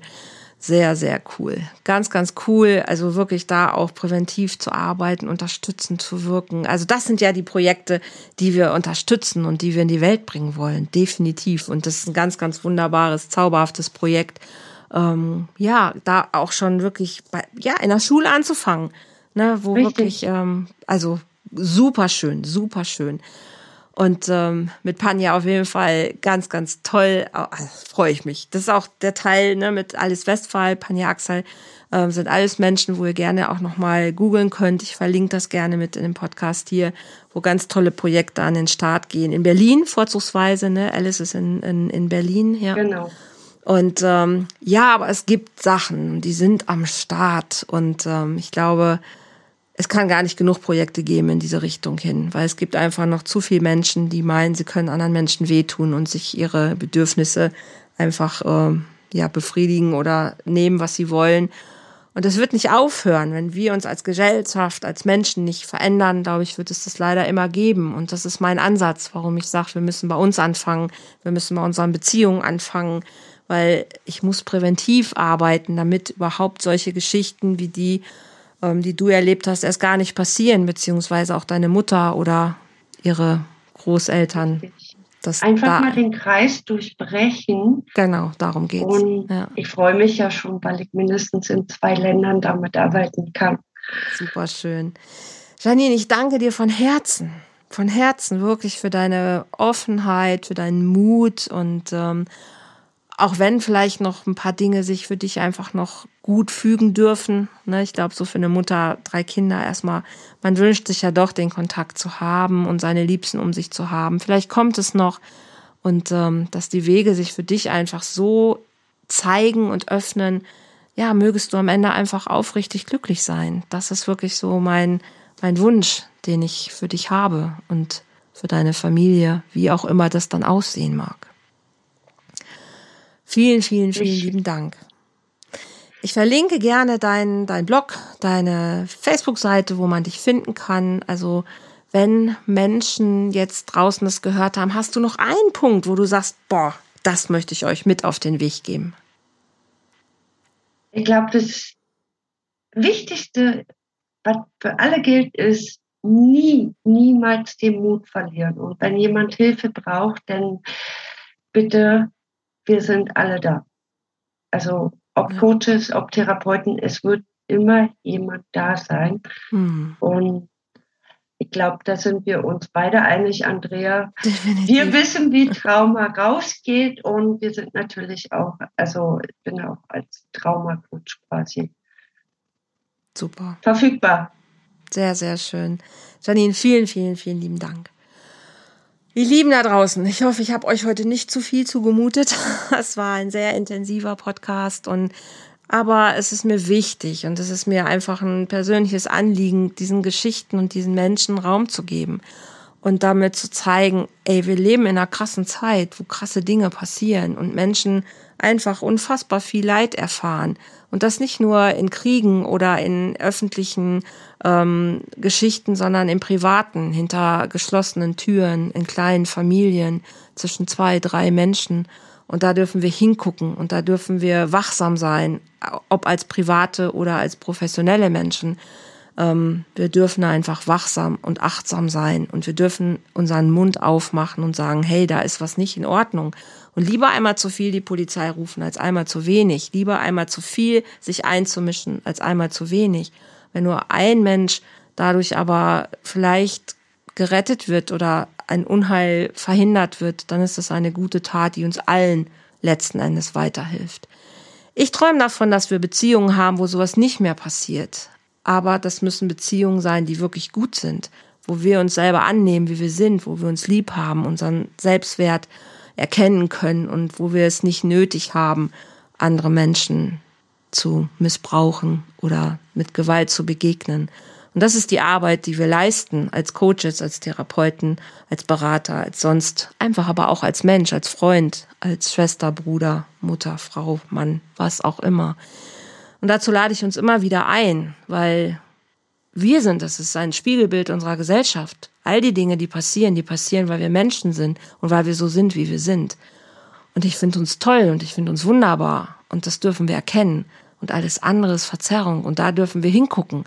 Sehr, sehr cool. Ganz, ganz cool. Also wirklich da auch präventiv zu arbeiten, unterstützend zu wirken. Also das sind ja die Projekte, die wir unterstützen und die wir in die Welt bringen wollen. Definitiv. Und das ist ein ganz, ganz wunderbares, zauberhaftes Projekt. Ähm, ja, da auch schon wirklich bei, ja, in der Schule anzufangen ne, wo Richtig. wirklich, ähm, also super schön, super schön. Und ähm, mit Panja auf jeden Fall ganz, ganz toll. Oh, Freue ich mich. Das ist auch der Teil ne, mit Alice Westphal, Panja Axel, ähm, sind alles Menschen, wo ihr gerne auch nochmal googeln könnt. Ich verlinke das gerne mit in dem Podcast hier, wo ganz tolle Projekte an den Start gehen. In Berlin vorzugsweise, ne? Alice ist in, in, in Berlin, ja.
Genau.
Und ähm, ja, aber es gibt Sachen, die sind am Start. Und ähm, ich glaube, es kann gar nicht genug Projekte geben in diese Richtung hin, weil es gibt einfach noch zu viele Menschen, die meinen, sie können anderen Menschen wehtun und sich ihre Bedürfnisse einfach äh, ja befriedigen oder nehmen, was sie wollen. Und das wird nicht aufhören, wenn wir uns als Gesellschaft, als Menschen nicht verändern, glaube ich, wird es das leider immer geben. Und das ist mein Ansatz, warum ich sage, wir müssen bei uns anfangen, wir müssen bei unseren Beziehungen anfangen, weil ich muss präventiv arbeiten, damit überhaupt solche Geschichten wie die ähm, die du erlebt hast, erst gar nicht passieren, beziehungsweise auch deine Mutter oder ihre Großeltern.
Das Einfach da, mal den Kreis durchbrechen.
Genau, darum geht
es. Und ja. ich freue mich ja schon, weil ich mindestens in zwei Ländern damit arbeiten kann.
Super schön. Janine, ich danke dir von Herzen, von Herzen wirklich für deine Offenheit, für deinen Mut und ähm, auch wenn vielleicht noch ein paar Dinge sich für dich einfach noch gut fügen dürfen. Ne? Ich glaube, so für eine Mutter, drei Kinder erstmal, man wünscht sich ja doch den Kontakt zu haben und seine Liebsten um sich zu haben. Vielleicht kommt es noch und ähm, dass die Wege sich für dich einfach so zeigen und öffnen, ja, mögest du am Ende einfach aufrichtig glücklich sein. Das ist wirklich so mein, mein Wunsch, den ich für dich habe und für deine Familie, wie auch immer das dann aussehen mag. Vielen, vielen, vielen ich. lieben Dank. Ich verlinke gerne deinen dein Blog, deine Facebook-Seite, wo man dich finden kann. Also wenn Menschen jetzt draußen das gehört haben, hast du noch einen Punkt, wo du sagst, boah, das möchte ich euch mit auf den Weg geben?
Ich glaube, das Wichtigste, was für alle gilt, ist, nie, niemals den Mut verlieren. Und wenn jemand Hilfe braucht, dann bitte wir sind alle da. Also ob Coaches, ob Therapeuten, es wird immer jemand da sein. Mhm. Und ich glaube, da sind wir uns beide einig, Andrea. Definitiv. Wir wissen, wie Trauma rausgeht und wir sind natürlich auch, also ich bin auch als Traumacoach quasi
Super.
verfügbar.
Sehr, sehr schön. Janine, vielen, vielen, vielen lieben Dank. Ihr Lieben da draußen, ich hoffe, ich habe euch heute nicht zu viel zugemutet. Es war ein sehr intensiver Podcast und aber es ist mir wichtig und es ist mir einfach ein persönliches Anliegen, diesen Geschichten und diesen Menschen Raum zu geben und damit zu zeigen, ey, wir leben in einer krassen Zeit, wo krasse Dinge passieren und Menschen einfach unfassbar viel Leid erfahren. Und das nicht nur in Kriegen oder in öffentlichen ähm, Geschichten, sondern im Privaten, hinter geschlossenen Türen, in kleinen Familien, zwischen zwei, drei Menschen. Und da dürfen wir hingucken und da dürfen wir wachsam sein, ob als private oder als professionelle Menschen. Ähm, wir dürfen einfach wachsam und achtsam sein und wir dürfen unseren Mund aufmachen und sagen, hey, da ist was nicht in Ordnung. Und lieber einmal zu viel die Polizei rufen als einmal zu wenig. Lieber einmal zu viel sich einzumischen als einmal zu wenig. Wenn nur ein Mensch dadurch aber vielleicht gerettet wird oder ein Unheil verhindert wird, dann ist das eine gute Tat, die uns allen letzten Endes weiterhilft. Ich träume davon, dass wir Beziehungen haben, wo sowas nicht mehr passiert. Aber das müssen Beziehungen sein, die wirklich gut sind, wo wir uns selber annehmen, wie wir sind, wo wir uns lieb haben, unseren Selbstwert erkennen können und wo wir es nicht nötig haben, andere Menschen zu missbrauchen oder mit Gewalt zu begegnen. Und das ist die Arbeit, die wir leisten als Coaches, als Therapeuten, als Berater, als sonst, einfach aber auch als Mensch, als Freund, als Schwester, Bruder, Mutter, Frau, Mann, was auch immer. Und dazu lade ich uns immer wieder ein, weil wir sind, das ist ein Spiegelbild unserer Gesellschaft. All die Dinge, die passieren, die passieren, weil wir Menschen sind und weil wir so sind, wie wir sind. Und ich finde uns toll und ich finde uns wunderbar und das dürfen wir erkennen. Und alles andere ist Verzerrung und da dürfen wir hingucken.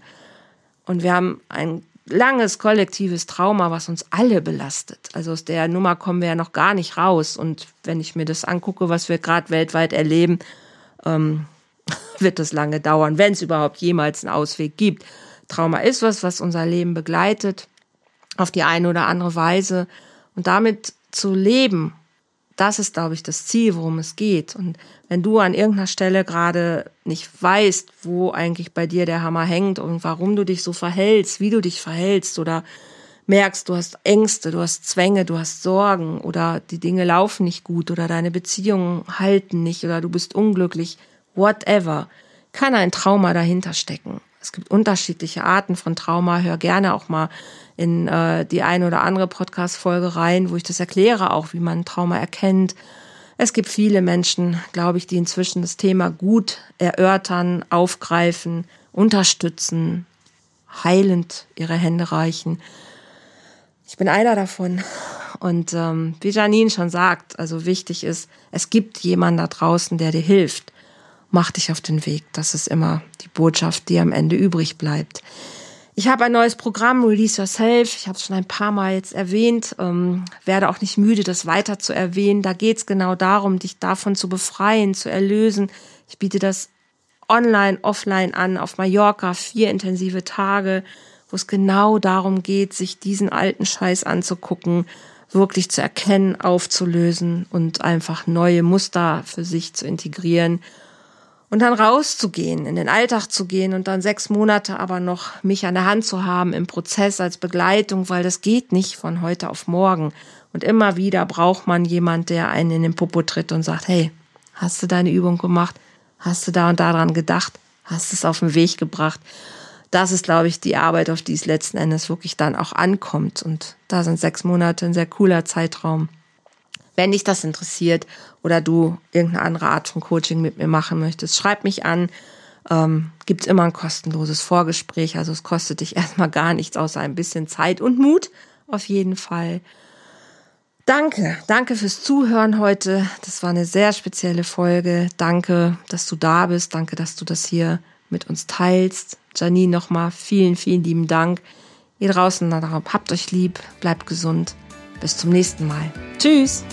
Und wir haben ein langes kollektives Trauma, was uns alle belastet. Also aus der Nummer kommen wir ja noch gar nicht raus. Und wenn ich mir das angucke, was wir gerade weltweit erleben, ähm, wird das lange dauern, wenn es überhaupt jemals einen Ausweg gibt. Trauma ist was, was unser Leben begleitet, auf die eine oder andere Weise. Und damit zu leben das ist, glaube ich, das Ziel, worum es geht. Und wenn du an irgendeiner Stelle gerade nicht weißt, wo eigentlich bei dir der Hammer hängt und warum du dich so verhältst, wie du dich verhältst oder merkst, du hast Ängste, du hast Zwänge, du hast Sorgen oder die Dinge laufen nicht gut oder deine Beziehungen halten nicht oder du bist unglücklich, whatever, kann ein Trauma dahinter stecken. Es gibt unterschiedliche Arten von Trauma. Hör gerne auch mal in äh, die eine oder andere Podcast-Folge rein, wo ich das erkläre, auch wie man Trauma erkennt. Es gibt viele Menschen, glaube ich, die inzwischen das Thema gut erörtern, aufgreifen, unterstützen, heilend ihre Hände reichen. Ich bin einer davon. Und ähm, wie Janine schon sagt, also wichtig ist, es gibt jemanden da draußen, der dir hilft. Mach dich auf den Weg. Das ist immer die Botschaft, die am Ende übrig bleibt. Ich habe ein neues Programm, Release Yourself. Ich habe es schon ein paar Mal jetzt erwähnt, ähm, werde auch nicht müde, das weiter zu erwähnen. Da geht es genau darum, dich davon zu befreien, zu erlösen. Ich biete das online, offline an, auf Mallorca, vier intensive Tage, wo es genau darum geht, sich diesen alten Scheiß anzugucken, wirklich zu erkennen, aufzulösen und einfach neue Muster für sich zu integrieren und dann rauszugehen, in den Alltag zu gehen und dann sechs Monate aber noch mich an der Hand zu haben im Prozess als Begleitung, weil das geht nicht von heute auf morgen. Und immer wieder braucht man jemand, der einen in den Popo tritt und sagt, hey, hast du deine Übung gemacht? Hast du da und daran gedacht? Hast es auf den Weg gebracht? Das ist, glaube ich, die Arbeit, auf die es letzten Endes wirklich dann auch ankommt. Und da sind sechs Monate ein sehr cooler Zeitraum. Wenn dich das interessiert oder du irgendeine andere Art von Coaching mit mir machen möchtest, schreib mich an. Ähm, gibt immer ein kostenloses Vorgespräch. Also es kostet dich erstmal gar nichts außer ein bisschen Zeit und Mut. Auf jeden Fall. Danke, danke fürs Zuhören heute. Das war eine sehr spezielle Folge. Danke, dass du da bist. Danke, dass du das hier mit uns teilst. Janine, nochmal vielen, vielen lieben Dank. Ihr draußen, habt euch lieb, bleibt gesund. Bis zum nächsten Mal. Tschüss.